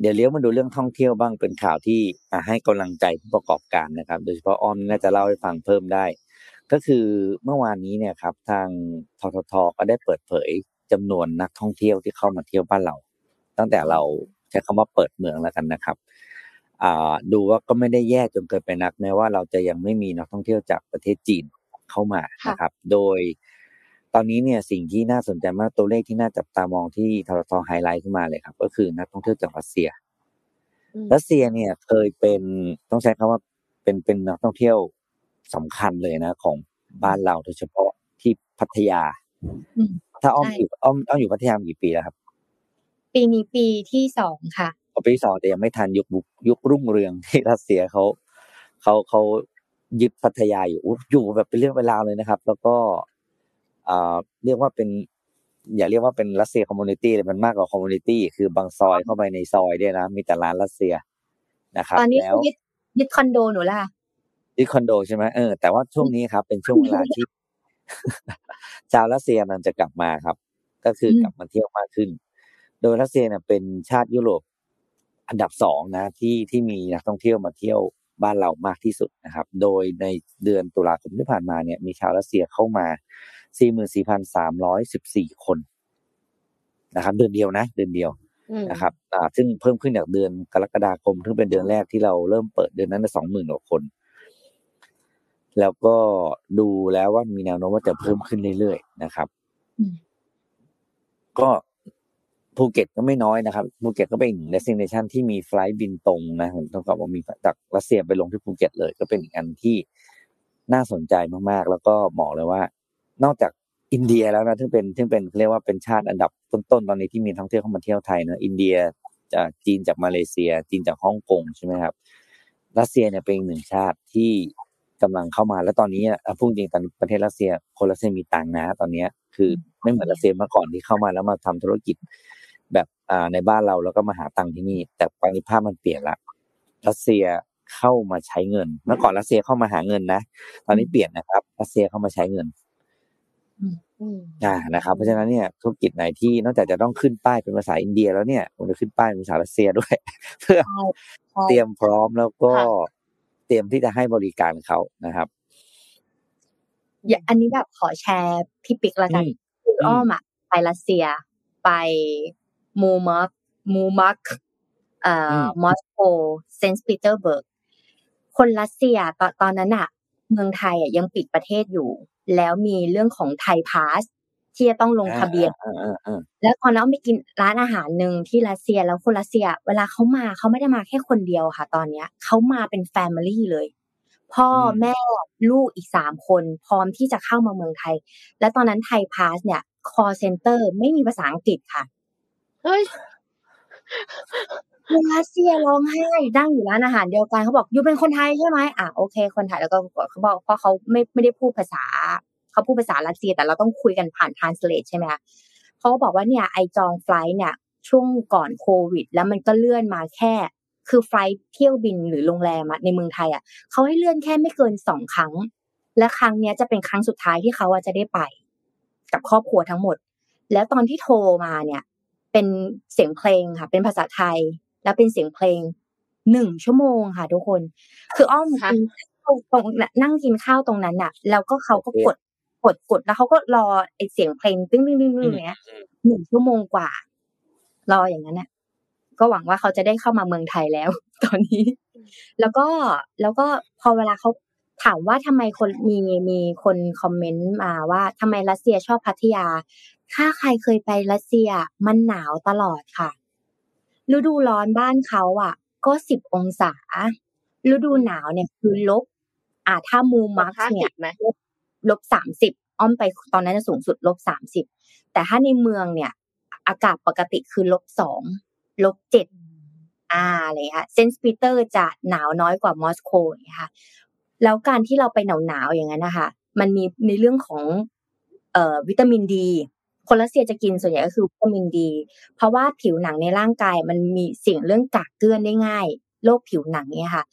S4: เดี๋ยวเลี้ยวมาดูเรื่องท่องเที่ยวบ้างเป็นข่าวที่อะให้กำลังใจผู้ประกอบการนะครับ โดยเฉพาะอ้อมน่าจะเล่าให้ฟังเพิ่มได้ ก็คือเมื่อวานนี้เนี่ยครับ ทางทททก็ได้เปิดเผย จำนวนนักท่องเที่ยวที่เข้ามาเที่ยวบ้านเรา ตั้งแต่เราใช้คำว่าเปิดเมืองแล้วกันนะครับอ่าดูว่าก็ไม่ได้แย่จนเกินไปนักแม้ว่าเราจะยังไม่มีนักท่องเที่ยวจากประเทศจีนเข้ามานะครับ โดย ตอนนี้เนี่ยสิ่งที่น่าสนใจมากตัวเลขที่น่าจับตามองที่ททไฮไลท์ขึ้นมาเลยครับ ก็คือนักท่องเที่ยวจากรัสเซีย
S2: อืม
S4: รัสเซียเนี่ยเคยเป็นต้องใช้คำว่าเป็นเป็นนักท่องเที่ยวสำคัญเลยนะ ของบ้านเราโดยเฉพาะที่พัทยา
S3: อืม
S4: ถ้าอ้อม
S3: ใช่
S4: อยู่อ้อมอ้อมอยู่พัทยามากี่ปีแล้วครับ
S3: ปีนี้ปีที่สองค่ะ
S4: พอปีที่สองแต่ยังไม่ทันยุคบุกยุครุ่งเรืองที่รัสเซียเขาเขาเขายึดพัทยาอยู่อุ๊ยอยู่แบบเป็นเรื่องเป็นราวเลยนะครับ แล้วก็อ่าเรียกว่าเป็น อย่าเรียกว่าเป็นรัสเซีย community เลยมันมากกว่า community คือบางซอยเข้าไปในซอยเนี่ยนะมีแต่ร้านรัสเซียนะครับ
S3: ตอนนี้
S4: แล้
S3: เขายึดยึดคอนโดหนูล่ะ
S4: ที่คอนโดใช่ไหมเออแต่ว่าช่วงนี้ครับเป็นช่วงเวลาที่ ชาวรัสเซียมันจะกลับมาครับ ก็คือ
S3: ม
S4: กลับมาเที่ยวมากขึ้น โดยรัสเซียเนี่ยเป็นชาติยุโรปอันดับสองนะที่ที่มีนักท่องเที่ยวมาเที่ยวบ้านเรามากที่สุดนะครับ โดยในเดือนตุลาคมที่ผ่านมาเนี่ย มีชาวรัสเซียเข้ามา 44,314 คนนะครับ เดือนเดียวนะ เดือนเดียว
S2: อืม
S4: นะครับ อ่า ซึ่งเพิ่มขึ้นจากเดือนกรกฎาคมซึ่งเป็นเดือนแรกที่เราเริ่มเปิดเดือนนั้นสองหมื่นกว่าคน แล้วก็ดูแล้วว่ามีแนวโน้มว่าจะเพิ่มขึ้นเรื่อยๆนะครับ
S3: อืม
S4: ก็ภูเก็ตก็ไม่น้อยนะครับภูเก็ตก็เป็นอีกหนึ่ง destination ที่มี flight บินตรงนะผมต้องบอกว่ามีจากรัสเซียไปลงที่ภูเก็ตเลย ก็เป็นอีกอันที่น่าสนใจมากๆ แล้วก็บอกเลยว่า นอกจากอินเดียแล้วนะซึ่งเป็นซึ่งเป็นเรียกว่าเป็นชาติอันดับต้นๆตอนนี้ที่มีท่องเที่ยวเข้ามาเที่ยวไทยเนะอินเดียจากจีนจากมาเลเซีย จีนจากฮ่องกงใช่ไหมครับรัสเซียเนี่ยเป็นอีกหนึ่งชาติที่ กำลังเข้ามาแล้วตอนนี้พูดจริงตอนประเทศรัสเซียคนรัสเซียมีตังนะ ตอนนี้คือไม่เหมือนรัสเซียเมื่อก่อนที่เข้ามาแล้วมาทำธุรกิจ แบบอ่าในบ้านเราแล้วก็มาหาตังที่นี่ แต่ตอนนี้ภาพมันเปลี่ยนละรัสเซียเข้ามาใช้เงิน เมื่อก่อนรัสเซียเข้ามาหาเงินนะตอนนี้เปลี่ยนนะครับรัสเซียเข้ามาใช้เงินอ่านะครับ เพราะฉะนั้นเนี่ยธุรกิจไหนที่นอกจากจะต้องขึ้นป้ายเป็นภาษาอินเดียแล้วเนี่ยผมจะขึ้นป้ายเป็นภาษารัสเซียด้วย เพื่อเตรียมพร้อมแล้วก็ เตรียมที่จะให้บริการเขานะครับ
S3: อย่าอันนี้แบบขอแชร์พี่ปิ๊กละกันคืออ้อมอะไปรัสเซีย ไปมูร์มันสก์มูร์มันสก์เอ่อมอสโกเซนต์ปีเตอร์เบิร์กคนรัสเซียตอนตอนนั้นอะเมืองไทยอะยังปิดประเทศอยู่ แล้วมีเรื่องของ Thai Pass ที่จะต้องลงทะเบียนแล้วพอน้องไปกินร้านอาหารหนึ่งที่รัสเซียแล้วคนรัสเซีย เวลาเขามาเขาไม่ได้มาแค่คนเดียวค่ะ ตอนเนี้ยเขามาเป็น family เลย พ่อแม่ลูกอีกสามคน พร้อมที่จะเข้ามาเมืองไทย และตอนนั้น Thai Pass เนี่ย call center ไม่มีภาษาอังกฤษค่ะ
S2: เฮ้ย
S3: รัสเซียร้องไห้นั่งอยู่ร้านอาหารเดียวกันเขาบอก you เป็นคนไทยใช่ไหมอะโอเค คนไทยแล้วก็เขาบอกเพราะเขาไม่ไม่ได้พูดภาษา เขาพูดภาษารัสเซียแต่เราต้องคุยกันผ่านทรานสเลทใช่ไหมคะเขาก็บอกว่าเนี่ยไอจองไฟล์เนี่ยช่วงก่อนโควิด แล้วมันก็เลื่อนมาแค่ คือไฟเที่ยวบินหรือโรงแรมในเมืองไทยอะเขาให้เลื่อนแค่ไม่เกินสองครั้ง และครั้งนี้จะเป็นครั้งสุดท้ายที่เขาจะได้ไป กับครอบครัวทั้งหมด แล้วตอนที่โทรมาเนี่ย เป็นเสียงเพลงค่ะ เป็นภาษาไทย แล้วเป็นเสียงเพลงหนึ่งชั่วโมงค่ะทุกคน คืออ้อมกินตรงนั่งกินข้าวตรงนั้นน่ะ แล้วก็เขาก็กด กดกดแล้วเขาก็รอไอเสียงเพลงตึ้งตึ้งตึ้งตึ้งเนี้ยหนึ่งชั่วโมงกว่า รออย่างนั้นน่ะ ก็หวังว่าเขาจะได้เข้ามาเมืองไทยแล้ว ตอนนี้ แล้วก็แล้วก็พอเวลาเขาถามว่าทำไมคนมีมีคนคอมเมนต์มาว่าทำไมรัสเซียชอบพัทยา ถ้าใครเคยไปรัสเซียมันหนาวตลอดค่ะ ฤดูร้อนบ้านเขาอะ ก็สิบองศา ฤดูหนาวเนี่ยคือลบอ่าถ้ามูร์มันสก์เนี่ย ลบสามสิบอ้อมไปตอนนั้นจะสูงสุดลบสามสิบแต่ถ้าในเมืองเนี่ย อากาศปกติคือลบสองลบเจ็ดอ่าอะไรค่ะเซนต์ปีเตอร์จะหนาวน้อยกว่ามอสโกนะคะแล้วการที่เราไปหนาวหนาวอย่างนั้นนะคะมันมีในเรื่องของเอ่อวิตามินดีคนรัสเซียจะกินส่วนใหญ่ก็คือวิตามินดี เพราะว่าผิวหนังในร่างกายมันมีสิ่งเรื่องกลากเกลื้อนได้ง่ายโรคผิวหนังเนี่ยค่ะ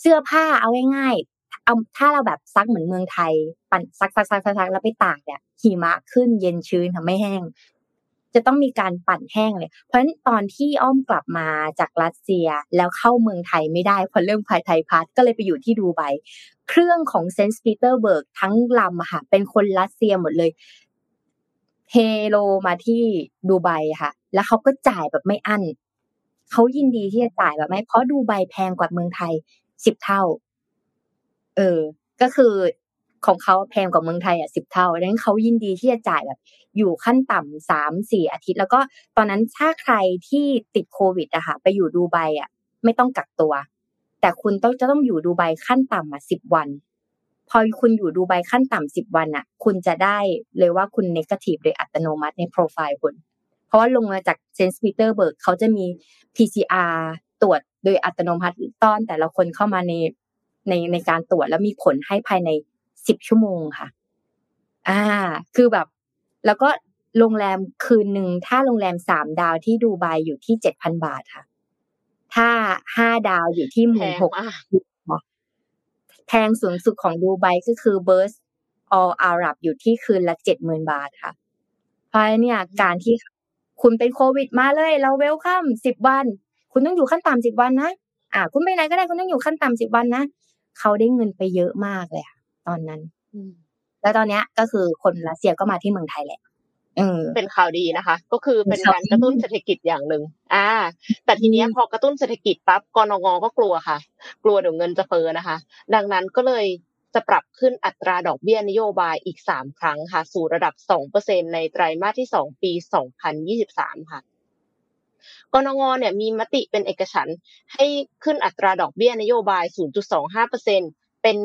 S3: เสื้อผ้าเอาง่ายๆ เอาถ้าเราแบบซักเหมือนเมืองไทย ปั่นซักซักซักซักแล้วไปตากเนี่ยหิมะขึ้นเย็นชื้นทำไม่แห้ง จะต้องมีการปั่นแห้งเลย เพราะฉะนั้นตอนที่อ้อมกลับมาจากรัสเซียแล้วเข้าเมืองไทยไม่ได้เพราะเรื่องภาย Thai Pass ก็เลยไปอยู่ที่ดูไบเครื่องของเซนต์ปีเตอร์เบิร์กทั้งลำค่ะเป็นคนรัสเซียหมดเลยเฮโลมาที่ดูไบค่ะ แล้วเขาก็จ่ายแบบไม่อั้นเขายินดีที่จะจ่ายแบบไม่เพราะดูไบแพงกว่าเมืองไทยสิบเท่า เออ ก็คือของเขาแพงกว่าเมืองไทยอะสิบเท่าดังนั้นเขายินดีที่จะจ่ายแบบ อยู่ขั้นต่ำสามสี่อาทิตย์ แล้วก็ตอนนั้นถ้าใครที่ติดโควิดอะค่ะไปอยู่ดูไบอะไม่ต้องกักตัว แต่คุณต้องจะต้องอยู่ดูไบขั้นต่ำอะสิบวัน พอคุณอยู่ดูไบขั้นต่ำสิบวันอะคุณจะได้เลยว่าคุณ negative โดยอัตโนมัติในโปรไฟล์คุณ เพราะว่าลงมาจากเซนต์ปีเตอร์เบิร์กเขาจะมี PCR ตรวจโดยอัตโนมัติต้อนแต่ละคนเข้ามาใน ในในการตรวจแล้วมีผลให้ภายในสิบชั่วโมงค่ะ อ่า คือแบบ แล้วก็โรงแรมคืนหนึ่งถ้าโรงแรมสามดาวที่ดูไบอยู่ที่เจ็ดพันบาทค่ะ ถ้าห้าดาวอยู่ที่หมื่นหกแพงสูงสุดของดูไบก็คือเบิร์สออลอารับอยู่ที่คืนละเจ็ดหมื่นบาทค่ะ เพราะเนี่ยการที่คุณเป็นโควิดมาเลย เราเวลคัมสิบวัน คุณต้องอยู่ขั้นต่ำสิบวันนะ อ่า คุณไปไหนก็ได้คุณต้องอยู่ขั้นต่ำสิบวันนะ เขาได้เงินไปเยอะมากเลยค่ะตอนนั้นแล้วตอนเนี้ยก็คือคนรัสเซียก็มาที่เมืองไทยแหละ
S2: เป็นข่าวดีนะคะ ก็คือเป็นการกระตุ้นเศรษฐกิจอย่างหนึ่งอ่า แต่ทีนี้พอกระตุ้นเศรษฐกิจปั๊บกรงงก็กลัวค่ะ กลัวเดี๋ยวเงินจะเฟ้อนะคะ ดังนั้นก็เลยจะปรับขึ้นอัตราดอกเบี้ยนโยบายอีกสามครั้งค่ะ สู่ระดับสองเปอร์เซ็นในไตรมาสที่สองปีสองพันยี่สิบสามค่ะ กรงเนี่ยมีมติเป็นเอกฉันให้ขึ้นอัตราดอกเบี้ยนโยบาย 0.25%เป็น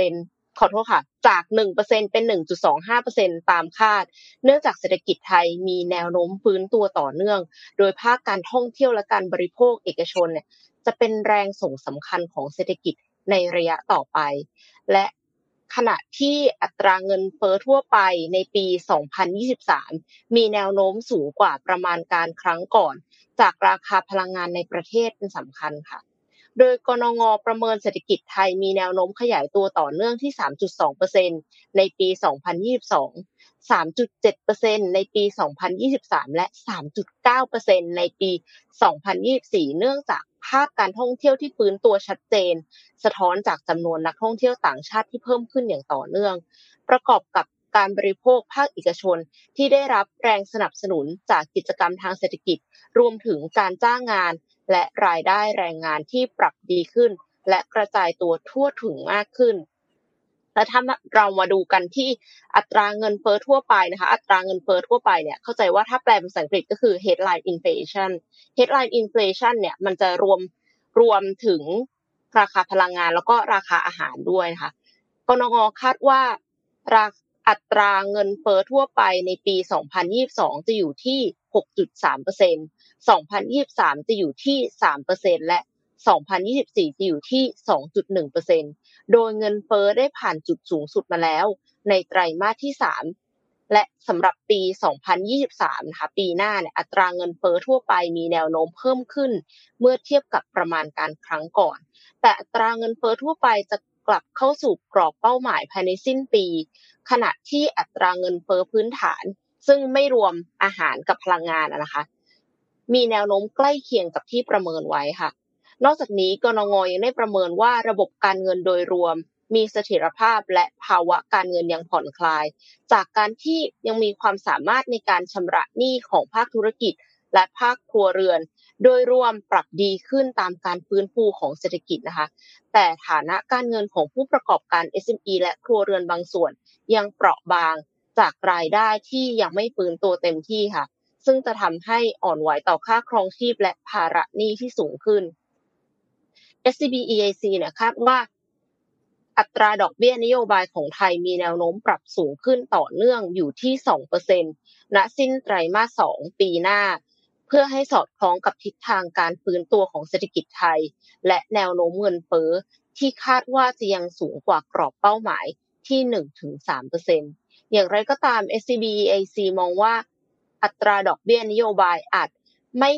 S2: 1%ขอโทษค่ะ จาก 1%เป็น 1.25%ตามคาด เนื่องจากเศรษฐกิจไทยมีแนวโน้มฟื้นตัวต่อเนื่อง โดยภาคการท่องเที่ยวและการบริโภคเอกชนเนี่ยจะเป็นแรงส่งสำคัญของเศรษฐกิจในระยะต่อไป และ ขณะที่อัตราเงินเฟ้อทั่วไปในปี 2023 มีแนวโน้มสูงกว่าประมาณการครั้งก่อน จากราคาพลังงานในประเทศเป็นสำคัญค่ะ โดยกนงประเมินเศรษฐกิจไทยมีแนวโน้มขยายตัวต่อเนื่องที่ 3.2%ในปี 2022 3.7%ในปี 2023 และ 3.9%ในปี 2024 เนื่องจาก ภาพการท่องเที่ยวที่ฟื้นตัวชัดเจน สะท้อนจากจำนวนนักท่องเที่ยวต่างชาติที่เพิ่มขึ้นอย่างต่อเนื่อง ประกอบกับการบริโภคภาคเอกชนที่ได้รับแรงสนับสนุนจากกิจกรรมทางเศรษฐกิจ รวมถึงการจ้างงาน และรายได้แรงงานที่ปรับดีขึ้น และกระจายตัวทั่วถึงมากขึ้น และถ้าเรามาดูกันที่อัตราเงินเฟ้อทั่วไปนะคะ อัตราเงินเฟ้อทั่วไปเนี่ย เข้าใจว่าถ้าแปลเป็นภาษาอังกฤษก็คือ headline inflation headline inflation เนี่ยมันจะรวมรวมถึงราคาพลังงานแล้วก็ราคาอาหารด้วยนะคะกนงคาดว่าราอัตราเงินเฟ้อทั่วไปในปี 2022 จะอยู่ที่ 6.3% 2023 จะอยู่ที่ 3%และ 2024 จะอยู่ที่ 2.1%โดยเงินเฟ้อได้ผ่านจุดสูงสุดมาแล้ว ในไตรมาสที่ 3 และสำหรับปี 2023 นะคะ ปีหน้าเนี่ยอัตราเงินเฟ้อทั่วไปมีแนวโน้มเพิ่มขึ้น เมื่อเทียบกับประมาณการครั้งก่อน แต่อัตราเงินเฟ้อทั่วไปจะกลับเข้าสู่กรอบเป้าหมายภายในสิ้นปี ขณะที่อัตราเงินเฟ้อพื้นฐาน ซึ่งไม่รวมอาหารกับพลังงานนะคะ มีแนวโน้มใกล้เคียงกับที่ประเมินไว้ค่ะ นอกจากนี้กนงยังได้ประเมินว่าระบบการเงินโดยรวม มีเสถียรภาพและภาวะการเงินยังผ่อนคลาย จากการที่ยังมีความสามารถในการชำระหนี้ของภาคธุรกิจ และภาคครัวเรือน โดยรวมปรับดีขึ้นตามการฟื้นฟูของเศรษฐกิจนะคะ แต่ฐานะการเงินของผู้ประกอบการ SME และครัวเรือนบางส่วน ยังเปราะบางจากรายได้ที่ยังไม่ฟื้นตัวเต็มที่ค่ะ ซึ่งจะทำให้อ่อนไหวต่อค่าครองชีพและภาระหนี้ที่สูงขึ้น SCB EIC เนี่ยคาดว่าอัตราดอกเบี้ยนโยบายของไทยมีแนวโน้มปรับสูงขึ้นต่อเนื่องอยู่ที่2%ณสิ้นไตรมาส 2 ปีหน้า เพื่อให้สอดคล้องกับทิศทางการฟื้นตัวของเศรษฐกิจไทย และแนวโน้มเงินเฟ้อที่คาดว่าจะยังสูงกว่ากรอบเป้าหมายที่ 1-3%อย่างไรก็ตาม SCB EIC มองว่าอัตราดอกเบี้ยนโยบายอาจไม่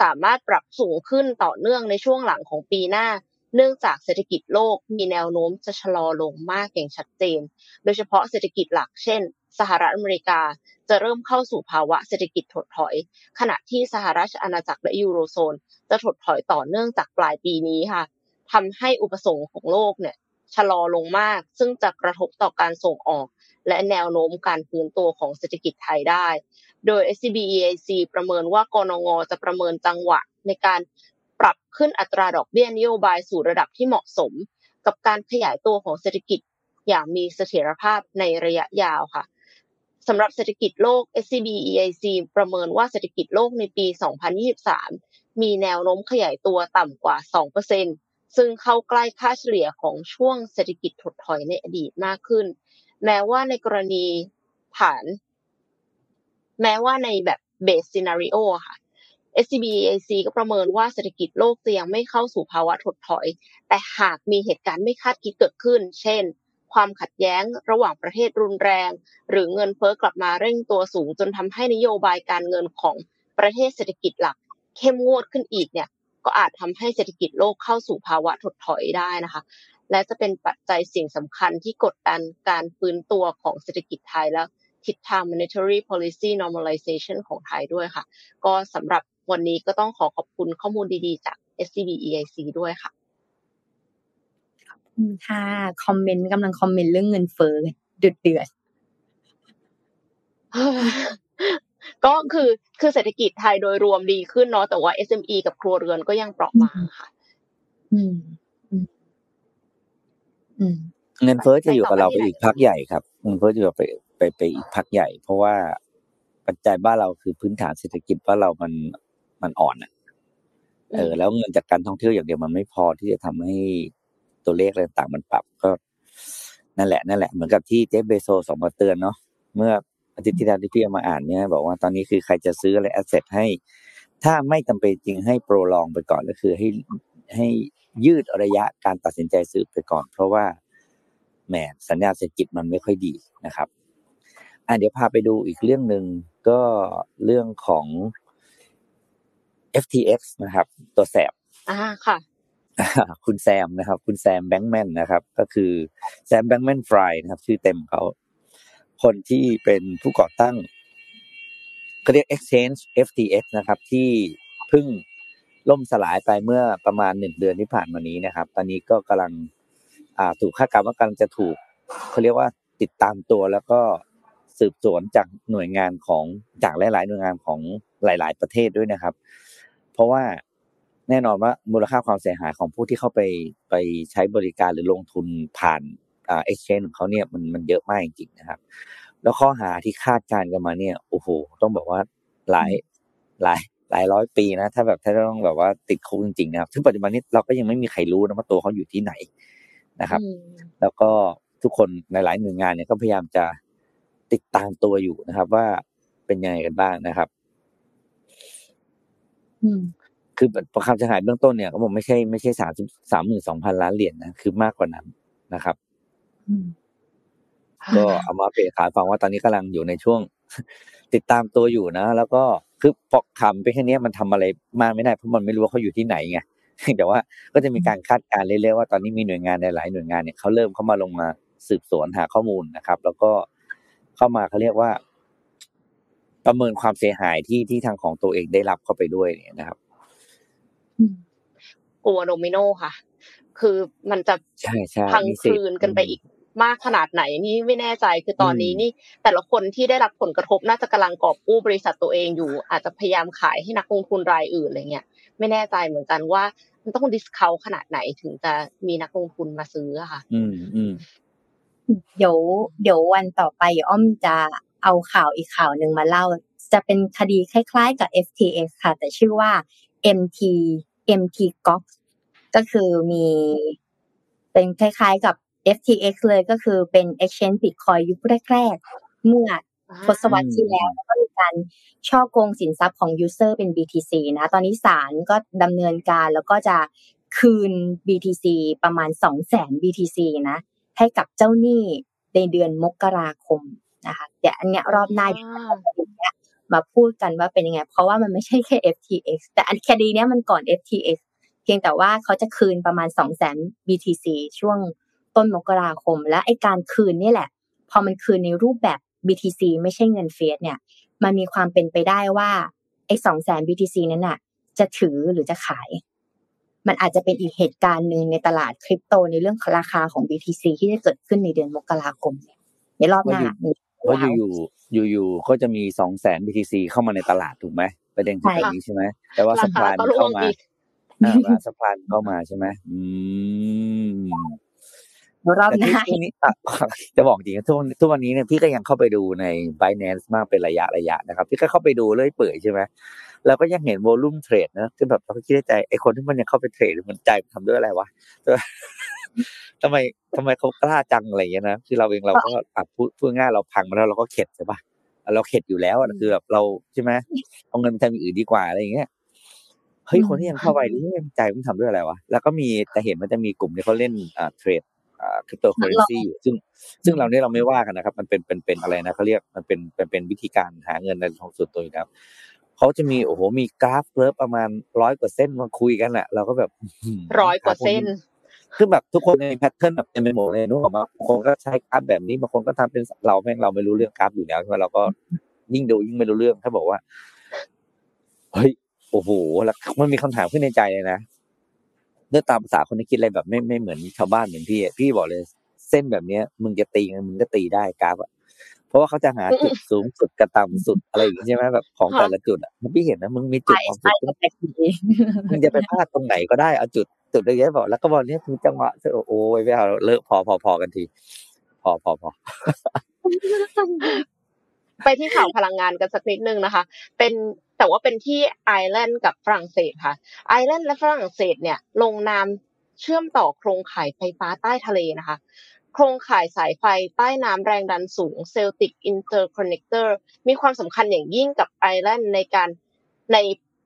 S2: สามารถปรับสูงขึ้นต่อเนื่องในช่วงหลังของปีหน้า เนื่องจากเศรษฐกิจโลกมีแนวโน้มจะชะลอลงมากอย่างชัดเจน โดยเฉพาะเศรษฐกิจหลักเช่น สหรัฐอเมริกาจะเริ่มเข้าสู่ภาวะเศรษฐกิจถดถอย ขณะที่สหราชอาณาจักรและยูโรโซน จะถดถอยต่อเนื่องจากปลายปีนี้ค่ะทำให้อุปสงค์ของโลกเนี่ย ชะลอลงมาก ซึ่งจะกระทบต่อการส่งออก และแนวโน้มการฟื้นตัวของเศรษฐกิจไทยได้ โดย SCB EIC ประเมินว่ากนงจะประเมินจังหวะในการปรับขึ้นอัตราดอกเบี้ยนโยบายสู่ระดับที่เหมาะสม กับการขยายตัวของเศรษฐกิจอย่างมีเสถียรภาพในระยะยาวค่ะสำหรับเศรษฐกิจโลก SCB EIC ประเมินว่าเศรษฐกิจโลกในปี 2023 มีแนวโน้มขยายตัวต่ำกว่า 2% ซึ่งเข้าใกล้ค่าเฉลี่ยของช่วงเศรษฐกิจถดถอยในอดีตมากขึ้น แม้ว่าในกรณีฐาน แม้ว่าในแบบ base scenario ค่ะ SBEIC ก็ประเมินว่าเศรษฐกิจโลกจะยังไม่เข้าสู่ภาวะถดถอย แต่หากมีเหตุการณ์ไม่คาดคิดเกิดขึ้น เช่น ความขัดแย้งระหว่างประเทศรุนแรง หรือเงินเฟ้อกลับมาเร่งตัวสูงจนทำให้นโยบายการเงินของประเทศเศรษฐกิจหลัก เข้มงวดขึ้นอีกเนี่ย ก็อาจทำให้เศรษฐกิจโลกเข้าสู่ภาวะถดถอยได้นะคะ และจะเป็นปัจจัยสิ่งสำคัญที่กดดันการฟื้นตัวของเศรษฐกิจไทยแล้วทิศทาง monetary policy normalization ของไทยด้วยค่ะ ก็สำหรับวันนี้ก็ต้องขอขอบคุณข้อมูลดีๆ จาก SCB EIC ด้วยค่ะ
S3: ขอบคุณค่ะ คอมเมนต์กำลังคอมเมนต์เรื่องเงินเฟ้อเดือดเดือด
S2: ก็คือคือเศรษฐกิจไทยโดยรวมดีขึ้นเนาะแต่ว่า SME กับครัวเรือนก็ยังเปราะบางค่ะ
S3: อืมอืม อืม
S4: เงินเฟ้อจะอยู่กับเราไปอีกพักใหญ่ครับเงินเฟ้อจะอยู่ไปไปไปอีกพักใหญ่ เพราะว่าปัจจัยบ้านเราคือพื้นฐานเศรษฐกิจบ้านเรามันมันอ่อนอะเออ แล้วเงินจากการท่องเที่ยวอย่างเดียวมันไม่พอที่จะทำให้ตัวเลขอะไรต่างๆมันปรับก็ นั่นแหละนั่นแหละเหมือนกับที่เจฟเบโซสออกมาเตือนเนาะเมื่อ อาทิตย์ที่แล้วที่พี่เอามาอ่านเนี่ยบอกว่าตอนนี้คือใครจะซื้ออะไร asset ใหญ่ ถ้าไม่จำเป็นจริงให้ prolong ไปก่อนก็คือให้ให้ยืดระยะการตัดสินใจซื้อไปก่อน เพราะว่าแหมสัญญาณเศรษฐกิจมันไม่ค่อยดีนะครับอะเดี๋ยวพาไปดูอีกเรื่องหนึ่งก็เรื่องของ FTX นะครับ ตัวแสบ
S2: อ่าค่ะ
S4: คุณแซมนะครับ คุณแซมแบงค์แมนนะครับ ก็คือแซมแบงค์แมนฟรายนะครับ ชื่อเต็มเขา คนที่เป็นผู้ก่อตั้งเขาเรียก Exchange FTX นะครับ ที่เพิ่งล่มสลายไปเมื่อประมาณหนึ่งเดือนที่ผ่านมานี้นะครับ ตอนนี้ก็กำลังถูกคาดการณ์ว่ากำลังจะถูกเขาเรียกว่าติดตามตัวแล้วก็สืบสวนจากหน่วยงานของจากหลาย ๆ หน่วยงานของหลาย ๆ ประเทศด้วยนะครับ เพราะว่าแน่นอนว่ามูลค่าความเสียหายของผู้ที่เข้าไปไปใช้บริการหรือลงทุนผ่าน อ่า exchange ของเขาเนี่ยมันมันเยอะมากจริงๆนะครับ แล้วข้อหาที่คาดการณ์กันมาเนี่ยโอ้โหต้องบอกว่าหลายหลายหลายร้อยปีนะ ถ้าแบบถ้าต้องแบบว่าติดคุกจริงๆนะครับซึ่งปัจจุบันนี้เราก็ยังไม่มีใครรู้นะว่าตัวเขาอยู่ที่ไหนนะครับ
S2: อืม
S4: แล้วก็ทุกคนในหลายหน่วยงานเนี่ยก็พยายามจะติดตามตัวอยู่นะครับ ว่าเป็นยังไงกันบ้างนะครับ
S3: อืม
S4: คือประคำเสียหายเบื้องต้นเนี่ยก็บอกไม่ใช่ไม่ใช่สามสามหมื่นสองพันล้านเหรียญนะคือมากกว่านั้นนะครับ
S3: อืม
S4: ก็เอามาเปรียบขายฟังว่าตอนนี้กำลังอยู่ในช่วง ติดตามตัวอยู่นะ แล้วก็คือพอคำไปแค่เนี้ยมันทำอะไรมากไม่ได้เพราะมันไม่รู้ว่าเขาอยู่ที่ไหนไงแต่ว่าก็จะมีการคาดการณ์เรื่อยๆว่าตอนนี้มีหน่วยงานในหลายหน่วยงานเนี่ยเขาเริ่มเข้ามาลงมาสืบสวนหาข้อมูลนะครับ แล้วก็เข้ามาเขาเรียกว่า ประเมินความเสียหายที่ที่ทางของตัวเองได้รับเข้าไปด้วยเนี่ยนะครับ
S3: อืม
S2: กลัวโดมิโนค่ะ คือมันจะ
S4: ใช่ใช่
S2: พัง
S4: มี
S2: ค
S4: สิท
S2: ลื
S4: ธิ์
S2: นกันไปอีก มากขนาดไหนนี่ไม่แน่ใจคือตอนนี้
S4: อืม
S2: นี่ แต่ละคนที่ได้รับผลกระทบน่าจะกำลังกอบกู้บริษัทตัวเองอยู่ อาจจะพยายามขายให้นักลงทุนรายอื่นอะไรเงี้ยไม่แน่ใจเหมือนกันว่ามันต้องดิสเคาขนาดไหนถึงจะมีนักลงทุนมาซื้ออะค่ะ
S4: อืมอืม
S3: เดี๋ยวเดี๋ยววันต่อไปเดี๋ยวอ้อมจะเอาข่าวอีกข่าวหนึ่งมาเล่า จะเป็นคดีคล้ายๆ กับ FTX ค่ะ แต่ชื่อว่า MT MT g o x ก็คือมี เป็นคล้ายๆกับ FTX เลยก็คือเป็น Exchange Bitcoin ยุคแรกๆเมื่อทศวรรษที่แล้วแล้วก็มีการช่อโกงสินทรัพย์ของ User เป็น BTC นะ ตอนนี้ศาลก็ดำเนินการแล้วก็จะคืน BTC ประมาณ 200,000 BTC นะ ให้กับเจ้าหนี้ในเดือนมกราคมนะคะเดี๋ยวอันเนี้ยรอบหน้าเดี๋ยวเอาประเด็นเนี้ยมาพูดกันว่าเป็นยังไง เพราะว่ามันไม่ใช่แค่ FTX แต่อันคดีเนี้ยมันก่อน FTX เพียงแต่ว่าเขาจะคืนประมาณ 2 0 0 0 0 0 BTC ช่วง ต้นมกราคม และไอการคืนนี่แหละ พอมันคืนในรูปแบบ BTC ไม่ใช่เงินเฟียสเนี่ย มันมีความเป็นไปได้ว่าไอ้สองแสน BTC นั้นน่ะจะถือหรือจะขาย มันอาจจะเป็นอีกเหตุการณ์หนึ่งในตลาดคริปโตในเรื่องราคาของ BTC ที่จะเกิดขึ้นในเดือนมกราคมเนี่ยในรอบหน้ามี
S4: เพราะ
S3: ว้าว
S4: อยู่ๆอยู่ๆก็จะมีสองแสน BTC เข้ามาในตลาดถูกไหมประเด็นคือ
S3: ใช่
S4: ตรงนี้ใช่ไหมแต่ว่า
S2: รา
S4: ส
S2: คา
S4: ปาย
S2: ก็
S4: มัน
S2: ร่ว
S4: เข้างมา
S2: อีก
S4: อ่าว่าสปายเข้ามาใช่ไหมอืม
S3: รอบ
S4: แต่
S3: ห
S4: ที่
S3: น้า
S4: ที่นี้อะจะบอกจริงๆทุกทุกวันนี้เนี่ยพี่ก็ยังเข้าไปดูใน Binance มากเป็นระยะระยะนะครับ พี่ก็เข้าไปดูเรื่อยเปื่อยใช่ไหมแล้วก็ยังเห็นโวลุ่มเทรดนะคือแบบเราก็คิดในใจไอ้คนที่มันยังเข้าไปเทรดมันใจมันทำด้วยอะไรวะทำไมทำไมเขากล้าจังอะไรอย่างเงี้ยนะคือเราเองเราก็อะพูดพูดง่ายเราพังมาแล้วเราก็เข็ดใช่ปะเราเข็ดอยู่แล้วอะคือแบบเราใช่ไหมเอาเงินไปทำอย่างอื่นดีกว่าอะไรอย่างเงี้ยเฮ้ยคนที่ยังเข้าไปนี่ใจมันทำด้วยอะไรวะแล้วก็มีแต่เห็นมันจะมีกลุ่มที่เขาเล่นอ่าเทรดอ่า คริปโตเคอเรนซีอยู่ซึ่งซึ่งเราเนี่ยเราไม่ว่ากันนะครับ มันเป็นเป็นเป็นอะไรนะเขาเรียกมันเป็นเป็นเป็นวิธีการหาเงินในทางส่วนตัวอยู่แล้วเขาจะมีโอ้โหมีกราฟเลิฟประมาณร้อยกว่าเส้นมาคุยกันแหละเราก็แบบหื
S2: ร้อยกว่าเส้น
S4: คือแบบทุกคนใน pattern แบบเต็มไปหมดเลยนึกออกมาบางคนก็ใช้กราฟแบบนี้บางคนก็ทำเป็นเราแม่งเราไม่รู้เรื่องกราฟอยู่แล้วใช่ไหมเราก็ยิ่งดูยิ่งไม่รู้เรื่องถ้าบอกว่าเฮ้ยโอ้โหแล้วมันมีคำถามขึ้นในใจเลยนะ ด้วยตามภาษาคนที่คิดอะไรแบบไม่ไม่เหมือนชาวบ้านเหมือนพี่อะพี่บอกเลย เส้นแบบเนี้ย มึงจะตีมันมึงก็ตีได้กราฟอะเพราะว่าเขาจะหาจุดสูงสุดกับต่ำสุดอะไรอย่างงี้ใช่ไหมแบบของแต่ละจุดอะพี่เห็นนะมึงมีจุด
S3: ใช่
S4: ของ
S3: ใช่
S4: จุด
S3: ก็แปลกดี
S4: มึงจะไปพลาดตรงไหนก็ได้เอาจุดจุดอะไรเงี้ยบอกแล้วก็บอกเนี้ยคือจังหวะโอ้ยไม่เอาเลิกพอพอพอกันที พอพอพอ
S2: ไปที่ข่าวพลังงานกันสักนิดนึงนะคะ เป็นแต่ว่าเป็นที่ไอร์แลนด์กับฝรั่งเศสค่ะ ไอร์แลนด์และฝรั่งเศสเนี่ยลงนามเชื่อมต่อโครงข่ายไฟฟ้าใต้ทะเลนะคะ โครงข่ายสายไฟใต้น้ำแรงดันสูง Celtic Interconnector มีความสำคัญอย่างยิ่งกับไอร์แลนด์ในการใน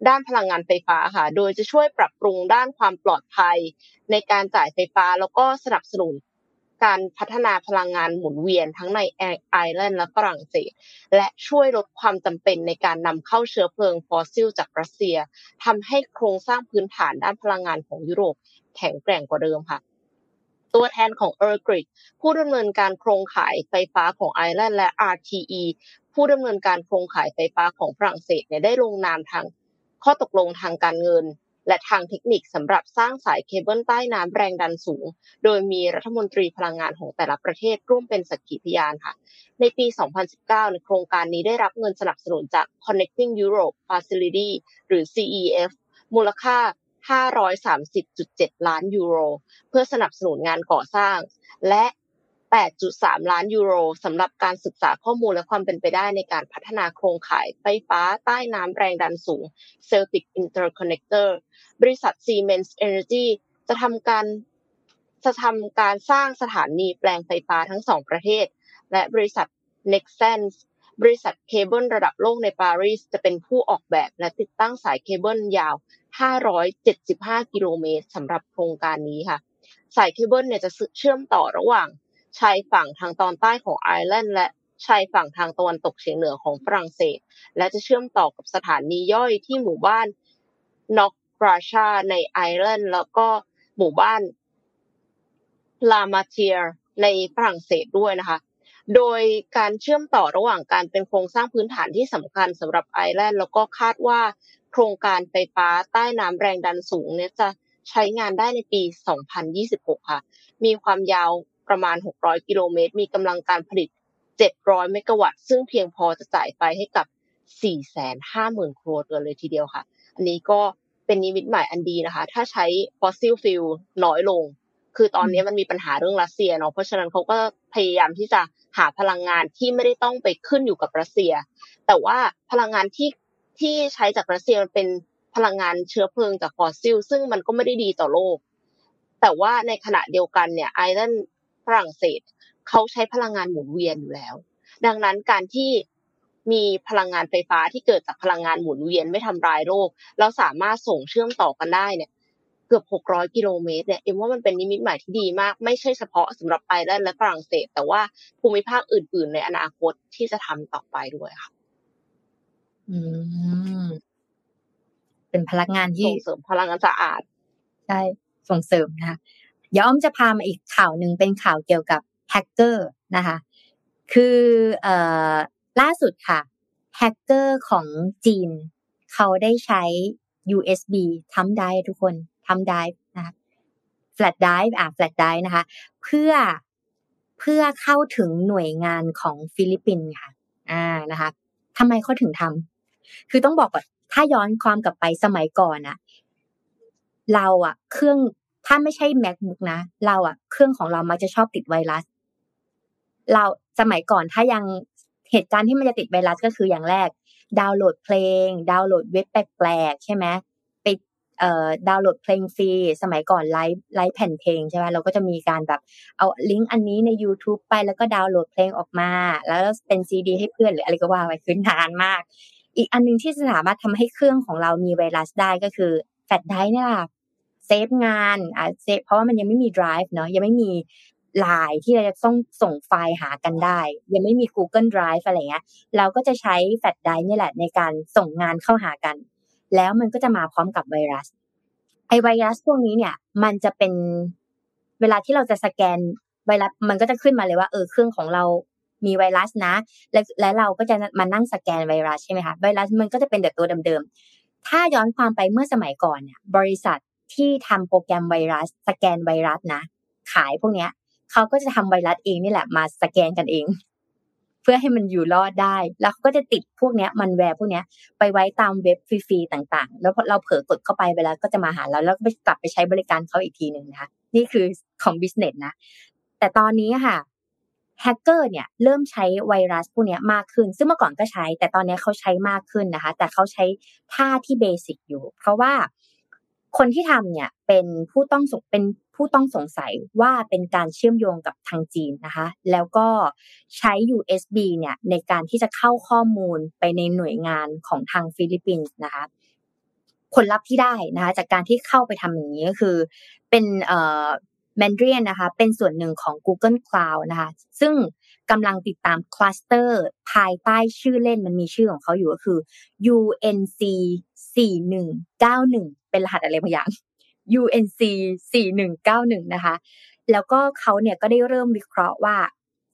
S2: ด้านพลังงานไฟฟ้าค่ะ โดยจะช่วยปรับปรุงด้านความปลอดภัย ในการจ่ายไฟฟ้าแล้วก็สนับสนุน การพัฒนาพลังงานหมุนเวียนทั้งในไอร์แลนด์และฝรั่งเศส และช่วยลดความจำเป็นในการนำเข้าเชื้อเพลิงฟอสซิลจากรัสเซียทำให้โครงสร้างพื้นฐานด้านพลังงานของยุโรปแข็งแกร่งกว่าเดิมค่ะตัวแทนของ EirGrid ผู้ดำเนินการโครงข่ายไฟฟ้าของไอร์แลนด์และ RTE ผู้ดำเนินการโครงข่ายไฟฟ้าของฝรั่งเศสเนี่ยได้ลงนามทางข้อตกลงทางการเงิน และทางเทคนิคสำหรับสร้างสายเคเบิลใต้น้ำแรงดันสูง โดยมีรัฐมนตรีพลังงานของแต่ละประเทศร่วมเป็นสักขีพยานค่ะ ในปี 2019 ในโครงการนี้ได้รับเงินสนับสนุนจาก Connecting Europe Facility หรือ CEF มูลค่า 530.7 ล้านยูโร เพื่อสนับสนุนงานก่อสร้าง และ 8.3 ล้านยูโรสำหรับการศึกษาข้อมูลและความเป็นไปได้ในการพัฒนาโครงข่ายไฟฟ้าใต้น้ำแรงดันสูง Celtic Interconnector บริษัท Siemens Energy จะทำการจะทำการสร้างสถานีแปลงไฟฟ้าทั้งสองประเทศ และบริษัท Nexans บริษัทเคเบิลระดับโลกในปารีสจะเป็นผู้ออกแบบและติดตั้งสายเคเบิลยาว 575 กิโลเมตรสำหรับโครงการนี้ค่ะ สายเคเบิลเนี่ยจะเชื่อมต่อระหว่าง ชายฝั่งทางตอนใต้ของไอร์แลนด์และชายฝั่งทางตะวันตกเฉียงเหนือของฝรั่งเศส และจะเชื่อมต่อกับสถานีย่อยที่หมู่บ้านน็อกบราชาในไอร์แลนด์แล้วก็หมู่บ้านลามาเทียร์ในฝรั่งเศสด้วยนะคะ โดยการเชื่อมต่อระหว่างการเป็นโครงสร้างพื้นฐานที่สำคัญสำหรับไอร์แลนด์แล้วก็คาดว่าโครงการไฟฟ้าใต้น้ำแรงดันสูงเนี่ยจะใช้งานได้ในปี 2026 ค่ะ มีความยาว ประมาณ 600 กิโลเมตร มีกำลังการผลิต 700 เมกะวัตต์ ซึ่งเพียงพอจะจ่ายไฟให้กับ 450,000 ครัวเรือนเลยทีเดียวค่ะ อันนี้ก็เป็นนิมิตหมายอันดีนะคะ ถ้าใช้ fossil fuel น้อยลง คือตอนนี้มันมีปัญหาเรื่องรัสเซียเนาะ เพราะฉะนั้นเขาก็พยายามที่จะหาพลังงานที่ไม่ได้ต้องไปขึ้นอยู่กับรัสเซีย แต่ว่าพลังงานที่ที่ใช้จากรัสเซียมันเป็นพลังงานเชื้อเพลิงจากฟอสซิล ซึ่งมันก็ไม่ได้ดีต่อโลก แต่ว่าในขณะเดียวกันเนี่ยไอร์แลนด์ ฝรั่งเศสเขาใช้พลังงานหมุนเวียนอยู่แล้ว ดังนั้นการที่มีพลังงานไฟฟ้าที่เกิดจากพลังงานหมุนเวียนไม่ทำลายโลกแล้วสามารถส่งเชื่อมต่อกันได้เนี่ย เกือบ 600 กิโลเมตรเนี่ยเอ็มว่ามันเป็นนิมิตหมายที่ดีมาก ไม่ใช่เฉพาะสำหรับไอร์แลนด์และฝรั่งเศส แต่ว่าภูมิภาคอื่น ๆ ในอนาคตที่จะทำต่อไปด้วยค่ะ
S3: อืม เป็นพลังงานที่
S2: ส่งเสริมพลังงานสะอาด
S3: ใช่ ส่งเสริมนะคะ ย้อมจะพามาอีกข่าวหนึ่งเป็นข่าวเกี่ยวกับแฮกเกอร์นะคะคือเอ่อล่าสุดค่ะแฮกเกอร์ของจีน เขาได้ใช้ USB ทำได้ทุกคนทำได้นะคะ flash drive อะ flash drive นะคะเพื่อเพื่อเข้าถึงหน่วยงานของฟิลิปปินส์ค่ะอ่านะคะทำไมเขาถึงทำคือต้องบอกก่อนถ้าย้อนความกลับไปสมัยก่อนอะเราอะเครื่อง ถ้าไม่ใช่ MacBook นะ เราอะเครื่องของเรามักจะชอบติดไวรัส เราสมัยก่อนถ้ายังเหตุการณ์ที่มันจะติดไวรัสก็คืออย่างแรก ดาวน์โหลดเพลง ดาวน์โหลดเว็บแปลกๆใช่ไหมไปเอ่อดาวน์โหลดเพลงฟรีสมัยก่อน write write แผ่นเพลงใช่ไหมเราก็จะมีการแบบเอาลิงก์อันนี้ใน YouTube ไปแล้วก็ดาวน์โหลดเพลงออกมา แล้วเป็นซีดีให้เพื่อนหรืออะไรก็ว่าไปคือนานมาก อีกอันนึงที่สามารถทำให้เครื่องของเรามีไวรัสได้ก็คือ flash drive นี่แหละ เซฟงานอ่าเซฟเพราะว่ามันยังไม่มี drive เนาะยังไม่มีไลน์ที่เราจะต้องส่งไฟล์หากันได้ ยังไม่มี Google Drive อะไรเงี้ยเราก็จะใช้ flash drive นี่แหละในการส่งงานเข้าหากัน แล้วมันก็จะมาพร้อมกับไวรัสไอไวรัสพวกนี้เนี่ย มันจะเป็นเวลาที่เราจะสแกนไวรัสมันก็จะขึ้นมาเลยว่าเออเครื่องของเรามีไวรัสนะ และและเราก็จะมานั่งสแกนไวรัสใช่ไหมคะไวรัสมันก็จะเป็นแต่ตัวเดิมๆถ้าย้อนความไปเมื่อสมัยก่อนเนี่ย บริษัท ที่ทำโปรแกรมไวรัส สแกนไวรัสนะ ขายพวกเนี้ยเขาก็จะทำไวรัสเองนี่แหละมาสแกนกันเอง เพื่อให้มันอยู่รอดได้ แล้วก็จะติดพวกเนี้ยมันแวร์พวกเนี้ยไปไว้ตามเว็บฟรีๆต่าง ๆ แล้วเราเผลอกดเข้าไปเวลาก็จะมาหาเราแล้วก็ไปกลับไปใช้บริการเขาอีกทีหนึ่งนะคะนี่คือของ business นะแต่ตอนนี้ค่ะแฮกเกอร์เนี่ยเริ่มใช้ไวรัสพวกนี้มากขึ้น ซึ่งเมื่อก่อนก็ใช้ แต่ตอนนี้เขาใช้มากขึ้นนะคะ แต่เขาใช้ท่าที่ basic อยู่ เพราะว่า คนที่ทำเนี่ยเป็นผู้ต้องสงเป็นผู้ต้องสงสัยว่าเป็นการเชื่อมโยงกับทางจีนนะคะ แล้วก็ใช้ USB เนี่ยในการที่จะเข้าข้อมูลไปในหน่วยงานของทางฟิลิปปินส์นะคะผลลัพธ์ที่ได้นะคะจากการที่เข้าไปทำอย่างนี้ก็คือ เป็นเอ่อ Mandarin นะคะเป็นส่วนหนึ่งของ Google Cloud นะคะซึ่งกำลังติดตามคลัสเตอร์ภายใต้ชื่อเล่นมันมีชื่อของเขาอยู่ก็คือ UNC 4191 เป็นรหัสอะไรบางอย่าง UNC 4191นะคะ แล้วก็เขาเนี่ยก็ได้เริ่มวิเคราะห์ว่า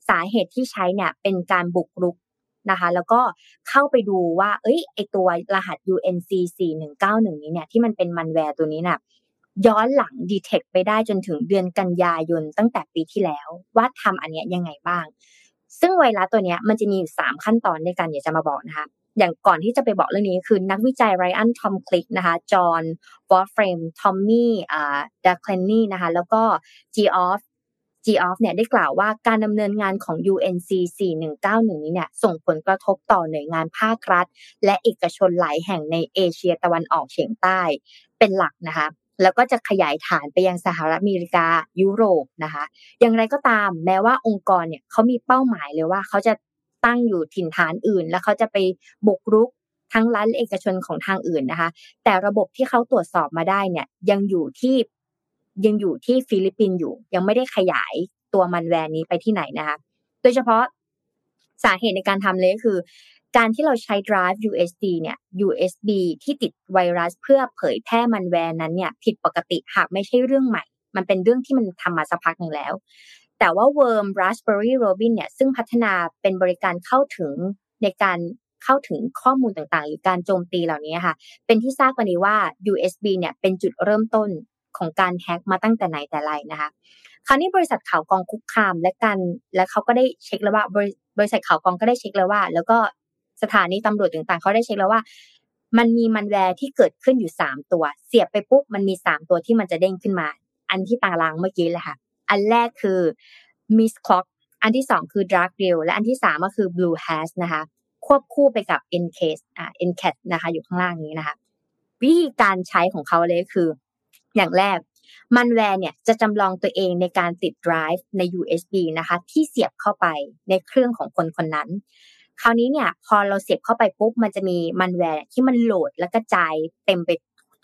S3: สาเหตุที่ใช้เนี่ยเป็นการบุกรุกนะคะ แล้วก็เข้าไปดูว่า เอ้ยไอตัวรหัส UNC 4191นี้เนี่ยที่มันเป็นมัลแวร์ตัวนี้น่ะย้อนหลัง detect ไปได้จนถึงเดือนกันยายนตั้งแต่ปีที่แล้ว ว่าทำอันเนี้ยยังไงบ้าง ซึ่งไวรัสตัวเนี้ยมันจะมีอยู่สามขั้นตอนในการอยากจะมาบอกนะคะ อย่างก่อนที่จะไปบอกเรื่องนี้คือนักวิจัย Ryan Tomcik นะคะ John Wolfram Tommy อ่า Dacanay นะคะแล้วก็ Geoffจีออฟเนี่ยได้กล่าวว่าการดำเนินงานของ UNC 4191 นี้เนี่ยส่งผลกระทบต่อหน่วยงานภาครัฐ และเอกชนหลายแห่งในเอเชียตะวันออกเฉียงใต้เป็นหลักนะคะแล้วก็จะขยายฐานไปยังสหรัฐอเมริกายุโรปนะคะ อย่างไรก็ตามแม้ว่าองค์กรเนี่ยเขามีเป้าหมายเลยว่าเขาจะ ตั้งอยู่ถิ่นฐานอื่น แล้วเขาจะไปบุกรุกทั้งรัฐและเอกชนของทางอื่นนะคะ แต่ระบบที่เขาตรวจสอบมาได้เนี่ยยังอยู่ที่ยังอยู่ที่ฟิลิปปินส์อยู่ ยังไม่ได้ขยายตัวมัลแวร์นี้ไปที่ไหนนะคะ โดยเฉพาะสาเหตุในการทำเลยก็คือ การที่เราใช้ drive USB เนี่ย USB ที่ติดไวรัสเพื่อเผยแพร่มัลแวร์นั้นเนี่ย ผิดปกติหากไม่ใช่เรื่องใหม่ มันเป็นเรื่องที่มันทำมาสักพักหนึ่งแล้ว แต่ว่า Worm Raspberry Robin เนี่ยซึ่งพัฒนาเป็นบริการเข้าถึงในการเข้าถึงข้อมูลต่างๆ หรือการโจมตีเหล่านี้ค่ะ เป็นที่ทราบกันดีว่า USB เนี่ยเป็นจุดเริ่มต้นของการแฮ็กมาตั้งแต่ไหนแต่ไรนะคะ คราวนี้บริษัทข่าวกองคุกคามและกันและเขาก็ได้เช็คแล้วว่าบริบริษัทข่าวกองก็ได้เช็คแล้วว่า แล้วก็สถานีตำรวจต่างๆ เขาได้เช็คแล้วว่า มันมีมันแวร์ที่เกิดขึ้นอยู่สามตัว เสียบไปปุ๊บมันมีสามตัวที่มันจะเด้งขึ้นมา อันที่ตารางเมื่อกี้แหละค่ะ อันแรกคือ Miss Clock อันที่สองคือ Dark Deal และอันที่สามก็คือ Blue h a s นะคะควบคู่ไปกับ Encase อ่า Ncat นะคะอยู่ข้างล่างนี้นะคะ วิธีการใช้ของเขาเลยคือ อย่างแรกมัลแวร์เนี่ยจะจำลองตัวเองในการติด drive ใน USB นะคะ ที่เสียบเข้าไปในเครื่องของคนคนนั้น คราวนี้เนี่ยพอเราเสียบเข้าไปปุ๊บมันจะมีมัลแวร์ที่มันโหลดและกระจายเต็มไป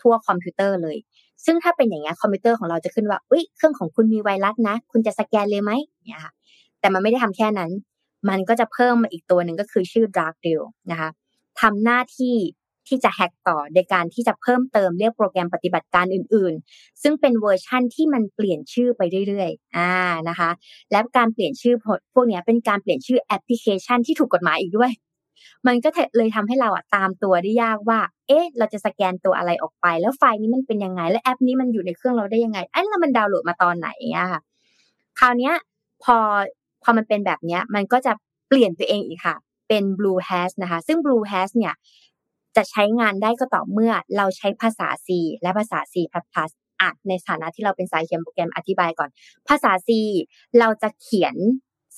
S3: ทั่วคอมพิวเตอร์เลย ซึ่งถ้าเป็นอย่างเงี้ยคอมพิวเตอร์ของเราจะขึ้นว่าอุ้ยเครื่องของคุณมีไวรัสนะ คุณจะสแกนเลยไหมเนี่ยค่ะแต่มันไม่ได้ทำแค่นั้น มันก็จะเพิ่มมาอีกตัวหนึ่งก็คือชื่อ Dark Deal นะคะทำหน้าที่ที่จะแฮกต่อในการที่จะเพิ่มเติมเรียกโปรแกรมปฏิบัติการอื่นๆ ซึ่งเป็นเวอร์ชั่นที่มันเปลี่ยนชื่อไปเรื่อยๆ อ่านะคะ และการเปลี่ยนชื่อพวกนี้เป็นการเปลี่ยนชื่อแอปพลิเคชันที่ถูกกฎหมายอีกด้วย มันก็เลยทำให้เราอะตามตัวได้ยากว่า เอ๊ะ เราจะสแกนตัวอะไรออกไป แล้วไฟล์นี้มันเป็นยังไง แล้วแอปนี้มันอยู่ในเครื่องเราได้ยังไงไอ้แล้วมันดาวน์โหลดมาตอนไหนอะค่ะ คราวเนี้ยพอพอมันเป็นแบบเนี้ย มันก็จะเปลี่ยนตัวเองอีกค่ะ เป็น Bluehaze นะคะ ซึ่ง Bluehaze เนี่ยจะใช้งานได้ก็ต่อเมื่อเราใช้ภาษา C และภาษา C++ อะในฐานะที่เราเป็นสายเขียนโปรแกรมอธิบายก่อน ภาษา C เราจะเขียน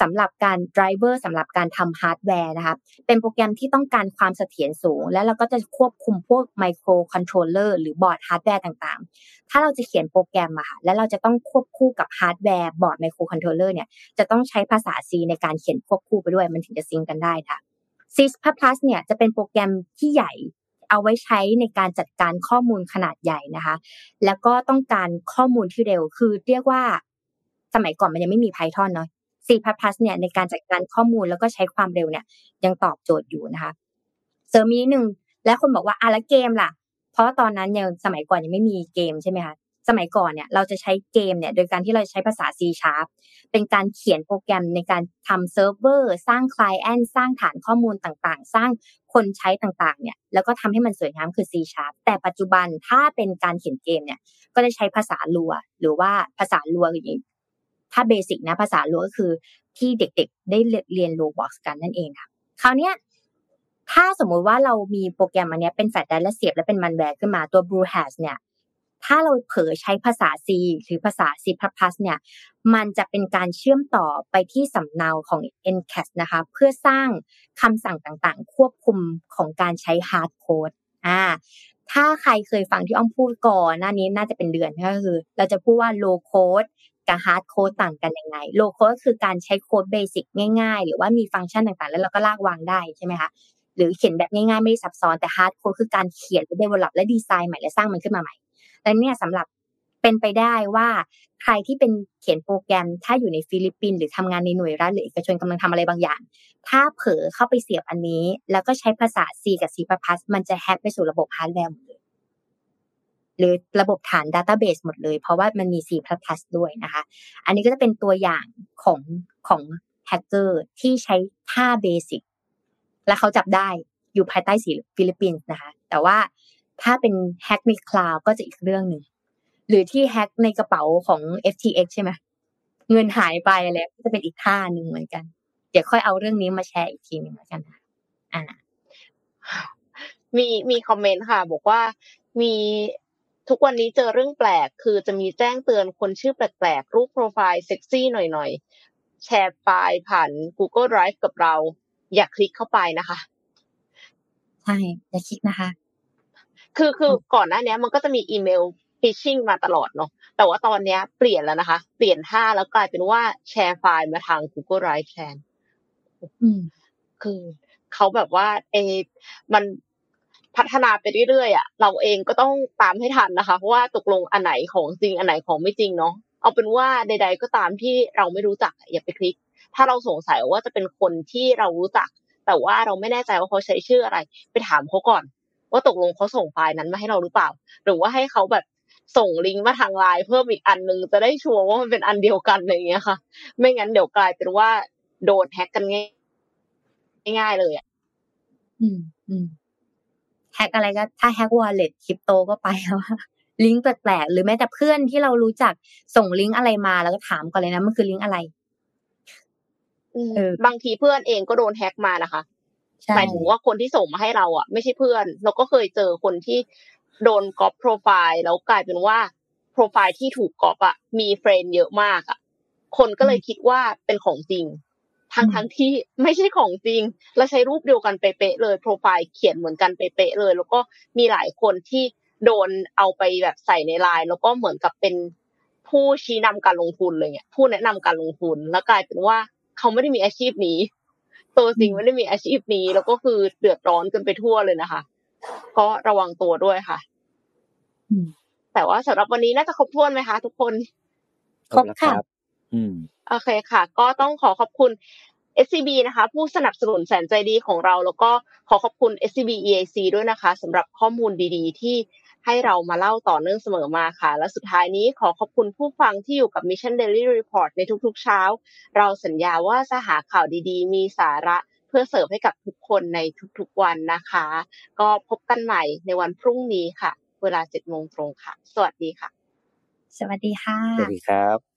S3: สำหรับการ driver สำหรับการทำฮาร์ดแวร์นะคะเป็นโปรแกรมที่ต้องการความเสถียรสูง และเราก็จะควบคุมพวกไมโครคอนโทรลเลอร์หรือบอร์ดฮาร์ดแวร์ต่างๆ ถ้าเราจะเขียนโปรแกรมอะค่ะและเราจะต้องควบคู่กับฮาร์ดแวร์บอร์ดไมโครคอนโทรลเลอร์เนี่ยจะต้องใช้ภาษา C ในการเขียนควบคู่ไปด้วยมันถึงจะ sync กันได้ค่ะ C++ เนี่ยจะเป็นโปรแกรมที่ใหญ่เอาไว้ใช้ในการจัดการข้อมูลขนาดใหญ่นะคะ แล้วก็ต้องการข้อมูลที่เร็ว คือเรียกว่าสมัยก่อนมันยังไม่มี Python เนาะ C++ เนี่ยในการจัดการข้อมูลแล้วก็ใช้ความเร็วเนี่ยยังตอบโจทย์อยู่นะคะเสริมนี้หนึ่งและคนบอกว่าอะแล้วเกมล่ะ เพราะตอนนั้นยังสมัยก่อนยังไม่มีเกมใช่ไหมคะสมัยก่อนเนี่ยเราจะใช้เกมเนี่ยโดยการที่เราใช้ภาษา C Sharp เป็นการเขียนโปรแกรมในการทำเซิร์ฟเวอร์สร้าง client สร้างฐานข้อมูลต่างๆ สร้างคนใช้ต่างๆเนี่ยแล้วก็ทำให้มันสวยงามคือ C Sharp แต่ปัจจุบันถ้าเป็นการเขียนเกมเนี่ยก็จะใช้ภาษา Lua หรือว่าภาษา Lua อย่าง ถ้า basic นะภาษา Lua ก็คือที่เด็กๆ ได้เรียน Roblox กันนั่นเองค่ะคราวนี้ถ้าสมมุติว่าเรามีโปรแกรมอันนี้เป็นแฟลชไดร์และเสียบและเป็นมันแวร์ขึ้นมาตัว Blue Hat เนี่ยถ้าเราเผลอใช้ภาษา C หรือภาษา C++ เนี่ยมันจะเป็นการเชื่อมต่อไปที่สำเนาของ Encat นะคะเพื่อสร้างคำสั่งต่างๆ ควบคุมของการใช้ hard code อ่าถ้าใครเคยฟังที่อ้อมพูดก่อนหน้านี้น่าจะเป็นเดือนก็คือ เราจะพูดว่า low code กับ hard code ต่างกันยังไง low code คือการใช้โค้ด basic ง่ายๆ หรือว่ามีฟังก์ชันต่างๆ แล้วเราก็ลากวางได้ใช่ไหมคะหรือเขียนแบบง่ายๆ ไม่ได้ซับซ้อนแต่ hard code คือการเขียนและ develop และดีไซน์ใหม่และสร้างมันขึ้นมาใหม่และเนี่ยสำหรับเป็นไปได้ว่าใครที่เป็นเขียนโปรแกรม ถ้าอยู่ในฟิลิปปินส์หรือทำงานในหน่วยรัฐหรือเอกชนกำลังทำอะไรบางอย่าง ถ้าเผลอเข้าไปเสียบอันนี้ แล้วก็ใช้ภาษา C กับ C++ มันจะแฮกไปสู่ระบบฮาร์ดแวร์หมดเลย หรือระบบฐาน database หมดเลย เพราะว่ามันมี C++ ด้วยนะคะ อันนี้ก็จะเป็นตัวอย่างของของแฮกเกอร์ที่ใช้ท่า basic และเขาจับได้อยู่ภายใต้สีฟิลิปปินส์นะคะ แต่ว่าถ้าเป็นแฮกในคลาวด์ก็จะอีกเรื่องหนึ่ง หรือที่แฮกในกระเป๋าของ FTX ใช่ไหมเงินหายไปอะไรก็จะเป็นอีกท่าหนึ่งเหมือนกัน เดี๋ยวค่อยเอาเรื่องนี้มาแชร์อีกทีหนึ่งแล้วกันค่ะอ่า
S2: มีมีคอมเมนต์ค่ะ บอกว่ามี ทุกวันนี้เจอเรื่องแปลก คือจะมีแจ้งเตือนคนชื่อแปลกๆ รูปโปรไฟล์เซ็กซี่หน่อยๆ แชร์ไฟล์ผ่าน Google Drive กับเรา อย่าคลิกเข้าไปนะคะ
S3: ใช่ อย่าคลิกนะคะ
S2: คือคือก่อนหน้านี้มันก็จะมีอีเมล phishing มาตลอดเนาะ แต่ว่าตอนนี้เปลี่ยนแล้วนะคะ เปลี่ยนท่าแล้วกลายเป็นว่าแชร์ไฟล์มาทาง Google Drive แทน
S3: อืม
S2: คือเขาแบบว่าเอ มัน พัฒนาไปเรื่อยๆอะเราเองก็ต้องตามให้ทันนะคะเพราะว่าตกลงอันไหนของจริงอันไหนของไม่จริงเนาะเอาเป็นว่าใด ๆ ก็ตามที่เราไม่รู้จักอย่าไปคลิก ถ้าเราสงสัยว่าจะเป็นคนที่เรารู้จัก แต่ว่าเราไม่แน่ใจว่าเขาใช้ชื่ออะไร ไปถามเขาก่อน ว่าตกลงเขาส่งไฟล์นั้นมาให้เราหรือเปล่า หรือว่าให้เขาแบบส่งลิงก์มาทางไลน์เพิ่มอีกอันนึงจะได้ชัวร์ว่ามันเป็นอันเดียวกันอะไรอย่างเงี้ยค่ะ ไม่งั้นเดี๋ยวกลายเป็นว่าโดนแฮ็กกันง่ายง่ายๆเลยอะ
S3: อืมอืม แฮกอะไรก็ถ้าแฮกวอลเล็ตคริปโตก็ไปแล้วว่าลิงก์แปลกๆหรือแม้แต่เพื่อนที่เรารู้จักส่งลิงก์อะไรมาแล้วก็ถามก่อนเลยนะมันคือลิงก์อะไรเออ
S2: บางทีเพื่อนเองก็โดนแฮ็กมานะคะ
S3: ใช่
S2: หมายถึงว่าคนที่ส่งมาให้เราอะ ไม่ใช่เพื่อน เราก็เคยเจอคนที่โดนก๊อปโปรไฟล์แล้วกลายเป็นว่าโปรไฟล์ที่ถูกก๊อปอะมี friend เยอะมากอะ คนก็เลยคิดว่าเป็นของจริง ทั้งทั้งที่ไม่ใช่ของจริง และใช้รูปเดียวกันเป๊ะๆเลย โปรไฟล์เขียนเหมือนกันเป๊ะๆเลย แล้วก็มีหลายคนที่โดนเอาไปแบบใส่ในไลน์แล้วก็เหมือนกับเป็นผู้ชี้นำการลงทุนเลยเนี่ยผู้แนะนำการลงทุน แล้วกลายเป็นว่าเขาไม่ได้มีอาชีพนี้ตัวจริงไม่ได้มีอาชีพนี้ แล้วก็คือเดือดร้อนกันไปทั่วเลยนะคะ ก็ระวังตัวด้วยค่ะ
S3: อืม
S2: แต่ว่าสำหรับวันนี้น่าจะครบถ้วนไหมคะ ทุกคน
S3: ครบค่ะ
S4: อืม
S2: โอเคค่ะ ก็ต้องขอขอบคุณ SCB นะคะ ผู้สนับสนุนแสนใจดีของเรา แล้วก็ขอขอบคุณ SCB EAC ด้วยนะคะสำหรับข้อมูลดีๆ ที่ให้เรามาเล่าต่อเนื่องเสมอมาค่ะ และสุดท้ายนี้ขอขอบคุณผู้ฟังที่อยู่กับ Mission Daily Report ในทุกๆเช้า เราสัญญาว่าจะหาข่าวดีๆ มีสาระเพื่อเสิร์ฟให้กับทุกคนในทุกๆวันนะคะ ก็พบกันใหม่ในวันพรุ่งนี้ค่ะ เวลา7โมงตรงค่ะ สวัสดีค่ะ
S3: สวัสดีค่ะ
S4: สวัสดีครับ